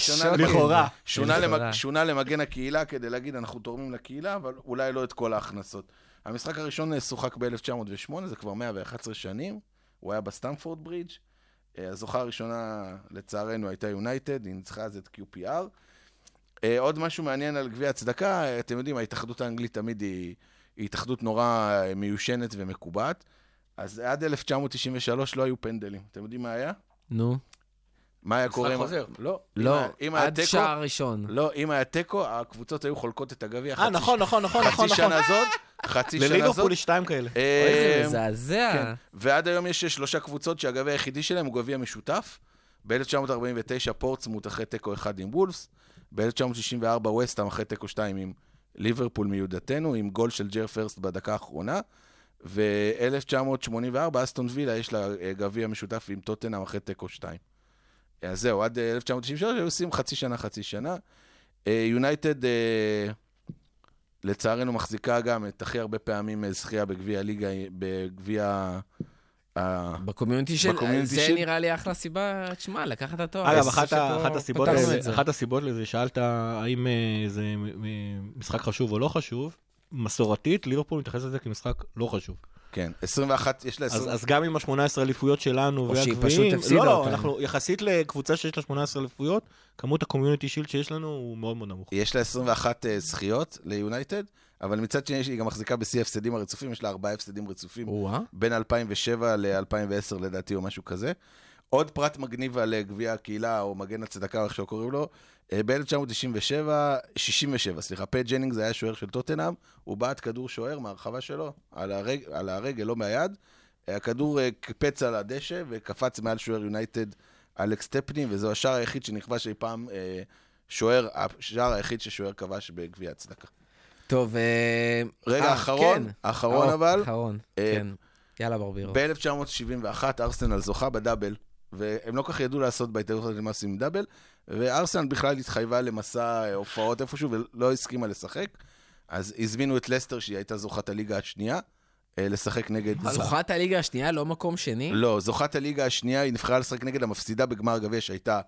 שונה למגן הקהילה כדי להגיד, אנחנו תורמים לקהילה, אבל אולי לא את כל ההכנסות. המשחק הראשון שוחק ב-1908, זה כבר 111 שנים, הוא היה בסטמפורד ברידג'. אה, הזוכה הראשונה, לצערנו, הייתה יונייטד, היא ניצחה אז את QPR. אה, עוד משהו מעניין על גביע הצדקה, אתם יודעים, ההתאחדות האנגלית תמיד היא, היא התאחדות נורא אה, מיושנת ומקובעת. אז עד 1993 לא היו פנדלים. אתם יודעים מה היה? נו. מה היה קורה? אם- חוזר. לא. לא, אם היה- אם היה עד שער ראשון. לא, אם היה תיקו, הקבוצות היו חולקות את הגביע. אה, נכון, נכון, נכון, נכון, חצי נכון. שנה זאת, חצי שנה זאת. לליברפול יש שתיים כאלה. אה, אוי, זה כן. מזעזע. ועד היום יש שלושה קבוצות שהגביע היחידי שלהם הוא גביע משותף. ב-1949 פורטסמוט אחרי תיקו אחד עם וולפס. ב-1964 וסטהאם אחרי תיקו 2 עם ליברפול מיודעתנו, עם גול של ג'ר פרסט בדקה האחרונה. ו-1984 אסטון וילה יש לה אה, גביע משותף עם טוטנאם אחרי תיקו 2. אז זהו, עד אה, 1993 היו עושים חצי שנה, חצי שנה. אה, יונייטד, אה, לצערנו, מחזיקה גם את הכי הרבה פעמים אה, זכייה בגביע הליגה, בגביע... ה- בקומיוניטי של... בקומיוניטי זה של- נראה לי אחלה סיבה, תשמע, לקחת את התואר. אגב, אחת אחת הסיבות לזה-. אחת הסיבות לזה, שאלת האם אה, זה משחק חשוב או לא חשוב, מסורתית, ליברפול מתייחס לזה כמשחק לא חשוב. כן, 21, יש לה אז 20... אז גם עם ה-18 אליפויות שלנו או שהיא והגביעים, פשוט הפסידה לא, לא, אותם. אנחנו יחסית לקבוצה שיש לה 18 אליפויות, כמות הקומיוניטי שילד שיש לנו הוא מאוד מאוד נמוך. יש לה 21 אה, זכיות ליונייטד, אבל מצד שני היא גם מחזיקה בשיא ההפסדים הרצופים, יש לה ארבעה הפסדים רצופים. בין 2007 ל-2010 לדעתי, או משהו כזה. עוד פרט מגניב על אה, גביע הקהילה, או מגן הצדקה, או איך שקוראים לו, אה, ב-1997, 67, סליחה, פט ג'נינגס היה שוער של טוטנאם, הוא בעט כדור שוער מהרחבה שלו, על, הרג, על הרגל, לא מהיד. אה, הכדור קפץ על הדשא וקפץ מעל שוער יונייטד אלכס סטפני, וזהו השער היחיד שנכבש אי פעם אה, שוער, השער היחיד ששוער כבש בגביע הצדקה. טוב, רגע, אה, אחרון, כן. אחרון אה, אבל. אחרון, אה, כן. יאללה, ברבירו. ב-1971 ארסנל זוכה בדאבל, והם לא כל כך ידעו לעשות בהתאחדות הזאת מה עושים דאבל, וארסנל בכלל התחייבה למסע אה, הופעות איפשהו ולא הסכימה לשחק, אז הזמינו את לסטר, שהיא הייתה זוכת הליגה השנייה, אה, לשחק נגד... זוכת הליגה השנייה, לא מקום שני? לא, זוכת הליגה השנייה, היא נבחרה לשחק נגד המפסידה בגמר הגביע שהייתה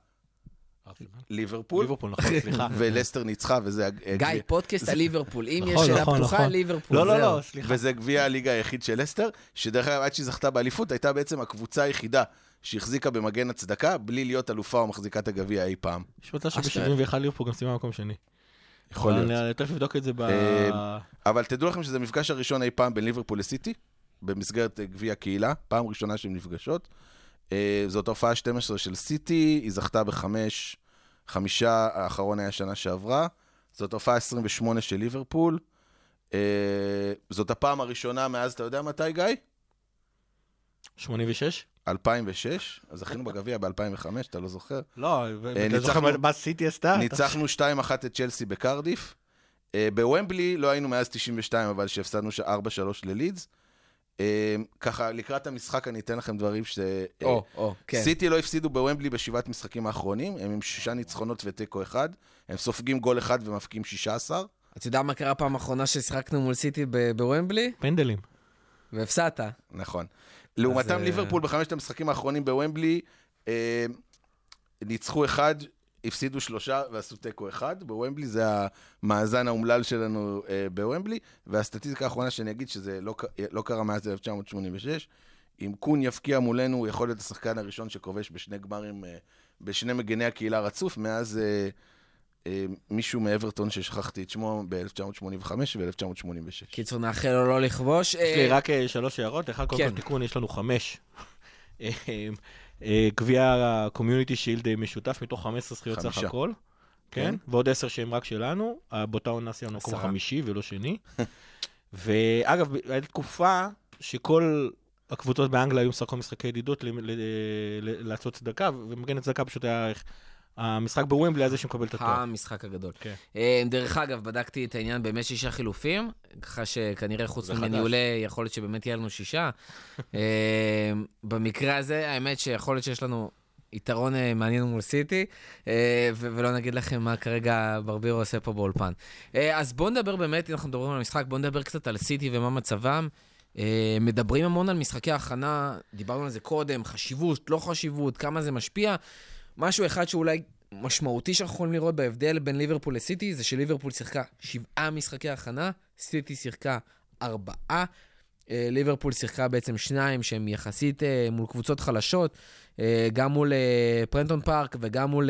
ליברפול, ליברפול, נכון, סליחה. ולסטר ניצחה, וזה... אה, גיא, גביע- פודקאסט על ליברפול. אם יש נכון, שאלה נכון, פתוחה, נכון. ליברפול, לא, לא. לא, סליחה. וזה גביע הליגה היחיד של לסטר, שדרך אגב, עד שהיא זכתה באליפות, הייתה בעצם הקבוצה היחידה שהחזיקה במגן הצדקה, בלי להיות אלופה או מחזיקת הגביע אי פעם. יש מצב אשכרה. שב-71 ליברפול גם סיימה מקום שני. יכול להיות. אני תכף אבדוק את זה ב... אה, אבל תדעו לכם שזה המפגש הראשון אי פעם בין ליברפול לסיטי, במסגרת אה, גביע הקהילה, פעם ראשונה שהן נפגשות. אה, זאת הופעה 12 של סיטי, היא זכתה בחמש, חמישה, האחרון היה שנה שעברה. זאת הופעה 28 של ליברפול. זאת הפעם הראשונה מאז, אתה יודע מתי, גיא? 86? 2006, אז זכינו בגביע ב-2005, אתה לא זוכר? לא, אתה זוכר ניצחנו- מה סיטי עשתה? ניצחנו 2-1 את צ'לסי בקרדיף. אה, בוומבלי לא היינו מאז 92, אבל שהפסדנו ש- 4-3 ללידס. אה, ככה, לקראת המשחק אני אתן לכם דברים ש... אה, או, או, כן. סיטי לא הפסידו בוומבלי בשבעת משחקים האחרונים, הם עם שישה ניצחונות ותיקו אחד. הם סופגים גול אחד ומפקיעים 16. אתה יודע מה קרה פעם אחרונה ששיחקנו מול סיטי ב- בוומבלי? פנדלים. והפסדת. נכון. לעומתם אה, ליברפול בחמשת המשחקים האחרונים בוומבלי, אה, ניצחו אחד, הפסידו שלושה ועשו תיקו אחד. בוומבלי זה המאזן האומלל שלנו אה, בוומבלי, והסטטיסטיקה האחרונה שאני אגיד שזה לא, לא קרה מאז 1986. אם קון יפקיע מולנו, הוא יכול להיות השחקן הראשון שכובש בשני גמרים, אה, בשני מגני הקהילה רצוף, מאז אה, מישהו מאברטון ששכחתי את שמו ב-1985 ו-1986. קיצור, נאחל לו לא לכבוש. יש לי אה, רק אה, שלוש הערות. אחד, קודם כן. כל תיקון, יש לנו חמש. אה, אה, גביע הקומיוניטי שילד אה, משותף מתוך 15 זכיות סך. הכל. כן, כן. ועוד עשר שהם רק שלנו. אה, באותה עונה סיימנו מקום. חמישי ולא שני. ואגב, הייתה תקופה שכל הקבוצות באנגליה היו משחקות משחקי ידידות ל- ל- ל- לעשות צדקה, ומגן צדקה פשוט היה המשחק בוומבלי היה זה שמקבל את התואר. המשחק הגדול. כן. אה, דרך אגב, בדקתי את העניין, באמת שישה חילופים, ככה שכנראה חוץ. מניהולי, יכול להיות שבאמת יהיה לנו שישה. אה, במקרה הזה, האמת שיכול להיות שיש לנו יתרון אה, מעניין מול סיטי, ולא נגיד לכם מה כרגע ברבירו עושה פה באולפן. אז בואו נדבר באמת, אם אנחנו מדברים על המשחק, בואו נדבר קצת על סיטי ומה מצבם. מדברים המון על משחקי הכנה, דיברנו על זה קודם, חשיבות, לא חשיבות, כמה זה משפיע. משהו אחד שאולי משמעותי שאנחנו יכולים לראות בהבדל בין ליברפול לסיטי, זה שליברפול שיחקה שבעה משחקי הכנה, סיטי שיחקה ארבעה. אה, ליברפול שיחקה בעצם שניים שהם יחסית אה, מול קבוצות חלשות, אה, גם מול פרנטון פארק וגם מול...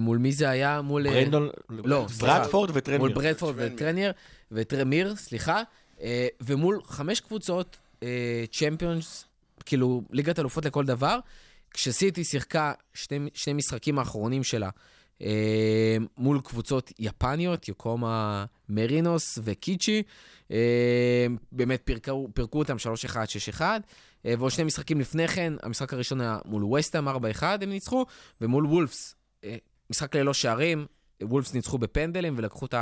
מול מי זה היה? מול... ברנדון, לא, סליחה. ברדפורד וטרנר. מול ברדפורד. וטרנר, וטרמיר, סליחה, ומול חמש קבוצות צ'מפיונס, כאילו ליגת אלופות לכל דבר, כשסיטי שיחקה שני, שני משחקים האחרונים שלה אה, מול קבוצות יפניות, יוקומה מרינוס וקיצ'י, אה, באמת פירקו, פירקו אותם 3-1, 6-1, אה, ועוד שני משחקים לפני כן, המשחק הראשון היה מול וסטהאם 4-1, הם ניצחו, ומול וולפס, אה, משחק ללא שערים, וולפס ניצחו בפנדלים ולקחו את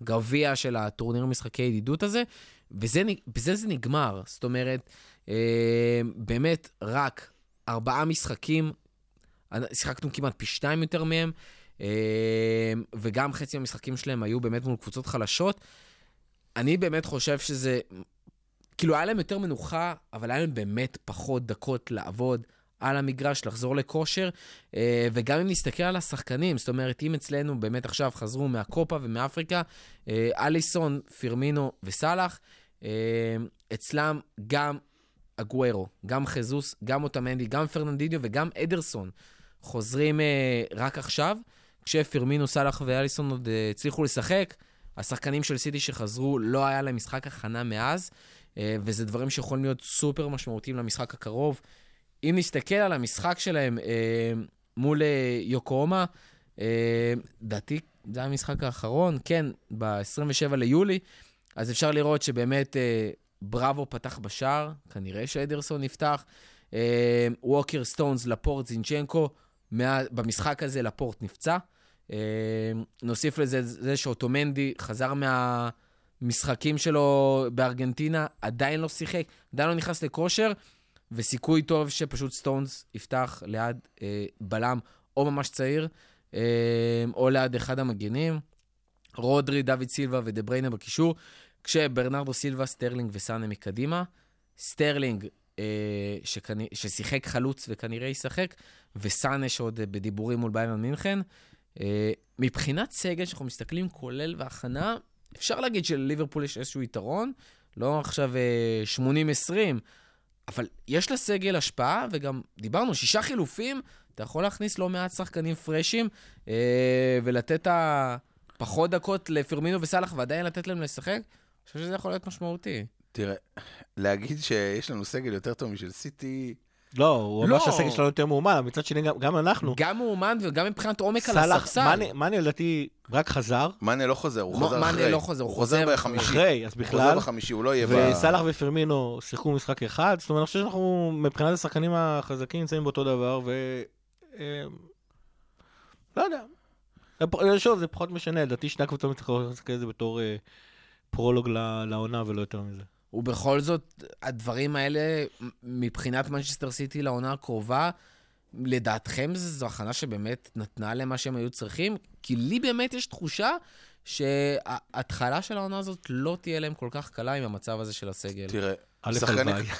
הגביע של הטורניר משחקי ידידות הזה, וזה, נ- בזה זה נגמר. זאת אומרת, אה, באמת רק ארבעה משחקים, שיחקנו כמעט פי שתיים יותר מהם, אה, וגם חצי מהמשחקים שלהם היו באמת מול קבוצות חלשות. אני באמת חושב שזה, כאילו היה להם יותר מנוחה, אבל היה להם באמת פחות דקות לעבוד על המגרש, לחזור לכושר, אה, וגם אם נסתכל על השחקנים, זאת אומרת, אם אצלנו באמת עכשיו חזרו מהקופה ומאפריקה, אה, אליסון, פירמינו וסאלח, אה, אצלם גם אגוארו, גם חזוס, גם אוטמנדי, גם פרננדיניו וגם אדרסון חוזרים אה, רק עכשיו, כשפירמינו, סאלח ואליסון עוד אה, הצליחו לשחק. השחקנים של סיטי שחזרו, לא היה להם משחק הכנה מאז, אה, וזה דברים שיכולים להיות סופר משמעותיים למשחק הקרוב. אם נסתכל על המשחק שלהם אה, מול אה, יוקומה, אה, לדעתי זה המשחק האחרון, כן, ב-27 ליולי, אז אפשר לראות שבאמת אה, בראבו פתח בשער, כנראה שאדרסון נפתח. אה, ווקר, סטונס, לפורט, זינצ'נקו, במשחק הזה לאפורט נפצע. אה, נוסיף לזה זה שאוטמנדי חזר מהמשחקים שלו בארגנטינה, עדיין לא שיחק, עדיין לא נכנס לכושר, וסיכוי טוב שפשוט סטונס יפתח ליד אה, בלם או ממש צעיר, אה, או ליד אחד המגנים. רודרי, דוד סילבה ודה ברוינה בקישור, כשברנרדו סילבה, סטרלינג וסאנה מקדימה. סטרלינג, אה, שכנ... ששיחק חלוץ וכנראה ישחק, וסאנה שעוד אה, בדיבורים מול ביירן מינכן. אה, מבחינת סגל, שאנחנו מסתכלים כולל והכנה, אפשר להגיד שלליברפול יש איזשהו יתרון, לא עכשיו אה, 80-20, אבל יש לסגל השפעה, וגם דיברנו, שישה חילופים, אתה יכול להכניס לא מעט שחקנים פרשים, אה, ולתת ה... פחות דקות לפרמינו וסאלח, ועדיין לתת להם לשחק, חושב שזה יכול להיות משמעותי. תראה, להגיד שיש לנו סגל יותר טוב משל סיטי, לא, הוא אמר לא. שהסגל שלנו יותר מאומן, אבל מצד שני גם- גם אנחנו. גם מאומן וגם מבחינת עומק על סאלח, הספסל. מאנה- מאנה לדעתי רק חזר, מאנה לא חוזר, הוא לא, חוזר מאנה אחרי. לא חוזר, הוא חוזר בחמישי. אחרי, אז הוא חוזר בכלל, בחמישי, הוא לא יהיה ב... וסאלח ופרמינו שיחקו משחק אחד, זאת אומרת, אני חושב שאנחנו מבחינת השחקנים החזקים נמצאים באותו דבר, ו... אה, לא יודע. שוב, זה פחות משנה, לדעתי שני הקבוצות צריכות להסתכל על זה בתור אה, פרולוג לעונה ולא יותר מזה. ובכל זאת, הדברים האלה, מבחינת מנצ'סטר סיטי לעונה הקרובה, לדעתכם זו הכנה שבאמת נתנה להם מה שהם היו צריכים? כי לי באמת יש תחושה שההתחלה של העונה הזאת לא תהיה להם כל כך קלה עם המצב הזה של הסגל. תראה, א', שחקני- הלוואי.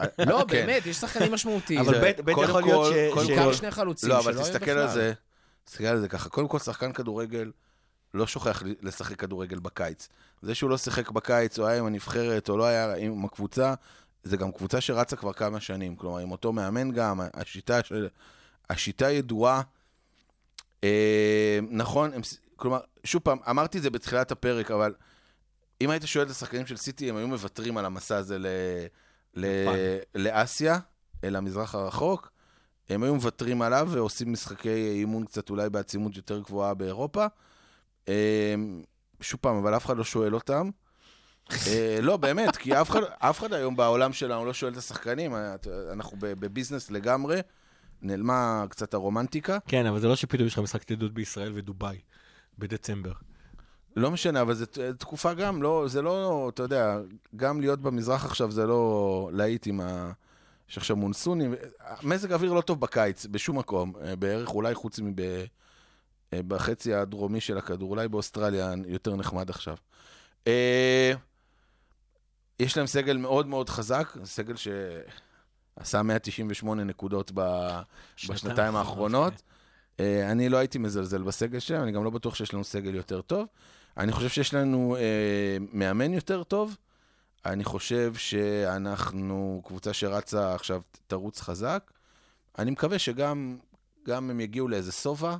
לא, כן. באמת, יש שחקנים משמעותיים. אבל בית- יכול להיות כל- ש- בעיקר כל- שני חלוצים לא, שלא אבל היו תסתכל בכלל. על זה, תסתכל על זה ככה. קודם כל, שחקן כדורגל לא שוכח לשחק כדורגל בקיץ. זה שהוא לא שיחק בקיץ, או היה עם הנבחרת, או לא היה עם הקבוצה, זה גם קבוצה שרצה כבר כמה שנים. כלומר, עם אותו מאמן גם, השיטה של... השיטה ידועה. אה, נכון, הם, כלומר, שוב פעם, אמרתי את זה בתחילת הפרק, אבל אם היית שואל את השחקנים של סיטי, הם היו מוותרים על המסע הזה ל, ל, לאסיה, אל המזרח הרחוק. הם היו מוותרים עליו ועושים משחקי אימון קצת אולי בעצימות יותר גבוהה באירופה. אה, שוב פעם, אבל אף אחד לא שואל אותם. אה, לא, באמת, כי אף אחד, אף אחד היום בעולם שלנו לא שואל את השחקנים, אה, אנחנו בביזנס לגמרי, נעלמה קצת הרומנטיקה. כן, אבל זה לא שפתאום יש לך משחק ידידות בישראל ודובאי בדצמבר. לא משנה, אבל זו תקופה גם, לא, זה לא, אתה יודע, גם להיות במזרח עכשיו זה לא להיט עם ה... יש עכשיו מונסונים, מזג אוויר לא טוב בקיץ, בשום מקום, אה, בערך אולי חוץ מבחצי הדרומי של הכדור, אולי באוסטרליה יותר נחמד עכשיו. אה, יש להם סגל מאוד מאוד חזק, סגל שעשה 198 נקודות ב... בשנתיים האחרונות. אה, אני לא הייתי מזלזל בסגל שלהם, אני גם לא בטוח שיש לנו סגל יותר טוב. אני חושב שיש לנו אה, מאמן יותר טוב. אני חושב שאנחנו קבוצה שרצה עכשיו, תרוץ חזק. אני מקווה שגם גם הם יגיעו לאיזה שובע,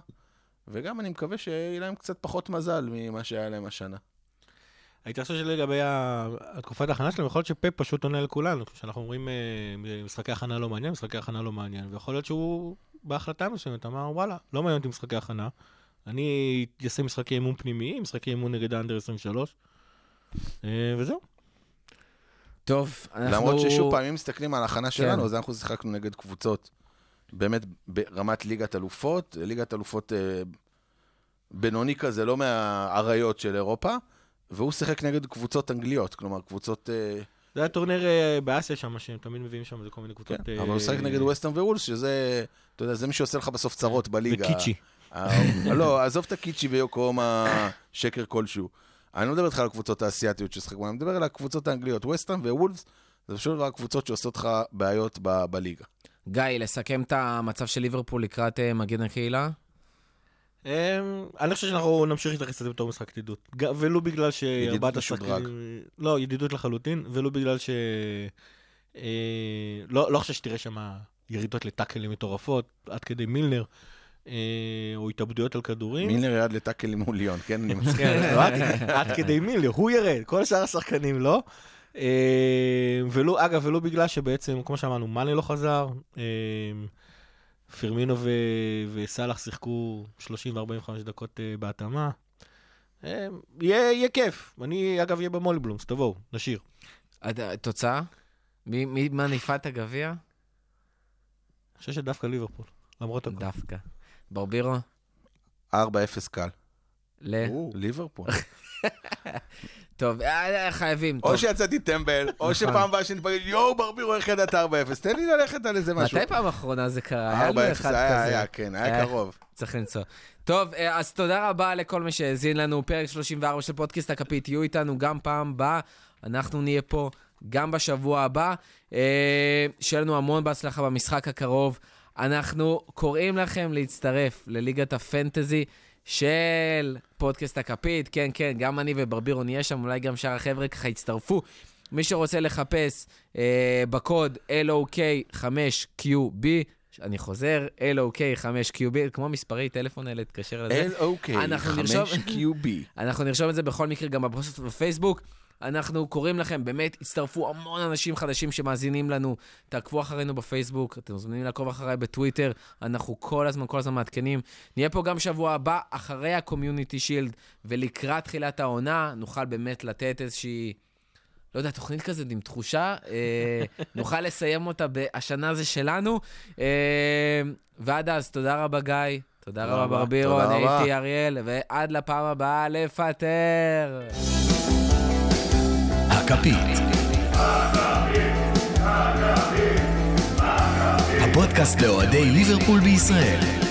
וגם אני מקווה שיהיה להם קצת פחות מזל ממה שהיה להם השנה. ההתייחסות שלי לגבי התקופת ההכנה שלהם, יכול להיות שפפ פשוט עונה לכולנו, כשאנחנו אומרים אה, משחקי הכנה לא מעניין, משחקי הכנה לא מעניין, ויכול להיות שהוא בהחלטה מסוימת אמר, וואלה, לא מעניין אותי משחקי הכנה, אני אעשה משחקי אימון פנימיים, משחקי אימון נגד האנדר 23, אה, וזהו. טוב, אנחנו... למרות ששוב פעם, אם מסתכלים על ההכנה שלנו, כן. אז אנחנו שיחקנו נגד קבוצות באמת ברמת ליגת אלופות, ליגת אלופות אה, בינוני כזה, לא מהאריות של אירופה, והוא שיחק נגד קבוצות אנגליות, כלומר קבוצות... אה, זה היה טורניר אה, באסיה שם, שהם תמיד מביאים שם איזה כל מיני קבוצות. כן, אה, אבל הוא שיחק נגד ווסטרן ווולס, שזה, אתה יודע, זה מי שעושה לך בסוף צרות בליגה. וקיצ'י. אה, לא, עזוב את הקיצ'י ויוקוהומה שקר כלשהו. אני לא מדבר איתך על הקבוצות האסייתיות ששחקו, אני מדבר על הקבוצות האנגליות. ווסטרן ווולס, זה פשוט רק קבוצות שעושות לך בעיות בליגה. גיא, לסכם את המצב של ליברפול לקראת אה, מגן הקהילה? אמ, אני חושב שאנחנו נמשיך להתייחס לזה בתור משחק ידידות. ולו בגלל שארבעת. השחקנים... לא, ידידות לחלוטין, ולו בגלל ש... אה, לא לא חושב שתראה שם ירידות לטאקלים מטורפות, עד כדי מילנר, אה, או התאבדויות על כדורים. מילנר ירד לטאקל מול ליון, כן? אני מסכים. כן, לא, עד- עד כדי מילנר, הוא ירד, כל שאר השחקנים לא. אה, ולו, אגב, ולו בגלל שבעצם, כמו שאמרנו, מאנה לא חזר, אה, פרמינו ו- וסאלח שיחקו 30 ו-45 דקות אה, בהתאמה. יהיה יהיה כיף. אני, אגב, אהיה במולבלומס, תבואו, נשיר. תוצאה? מי מי מניפה את הגביע? אני חושב שדווקא ליברפול, למרות הכל. דווקא. ברבירו? 4-0 קל. ל... ליברפול. טוב, אה, אה, חייבים. או שיצאתי טמבל, או שפעם הבאה שנתפגש, יואו, ברבירו, איך ידעת 4-0? תן לי ללכת על איזה משהו. מתי פעם אחרונה זה קרה? היה 4-0, לנו אחד היה. היה, כן, היה היה- קרוב. צריך למצוא. טוב, אה, אז תודה רבה לכל מי שהאזין לנו. פרק 34 של פודקאסט הכפית, תהיו איתנו גם פעם הבאה. אנחנו נהיה פה גם בשבוע הבא. אה, שיהיה לנו המון בהצלחה במשחק הקרוב. אנחנו קוראים לכם להצטרף לליגת הפנטזי של פודקאסט הכפית. כן, כן, גם אני וברבירו נהיה שם, אולי גם שאר החבר'ה ככה יצטרפו. מי שרוצה לחפש אה, בקוד LOK5QB, אני חוזר, LOK5QB, כמו מספרי טלפון האלה, תתקשר לזה. LOK, אנחנו נרשום- 5QB. אנחנו נרשום את זה בכל מקרה גם בפוסט בפייסבוק. אנחנו קוראים לכם, באמת, הצטרפו המון אנשים חדשים שמאזינים לנו. תעקבו אחרינו בפייסבוק, אתם מוזמנים לעקוב אחריי בטוויטר, אנחנו כל הזמן, כל הזמן מעדכנים. נהיה פה גם שבוע הבא, אחרי ה-Community Shield, ולקראת תחילת העונה, נוכל באמת לתת איזושהי... לא יודע, תוכנית כזאת עם תחושה, אה, נוכל לסיים אותה בהשנה זה שלנו. אה, ועד אז, תודה רבה, גיא. תודה רבה. ברבירו, אני. הייתי אריאל, ועד לפעם הבאה, לפטר. הכפית. הפודקאסט לאוהדי ליברפול בישראל.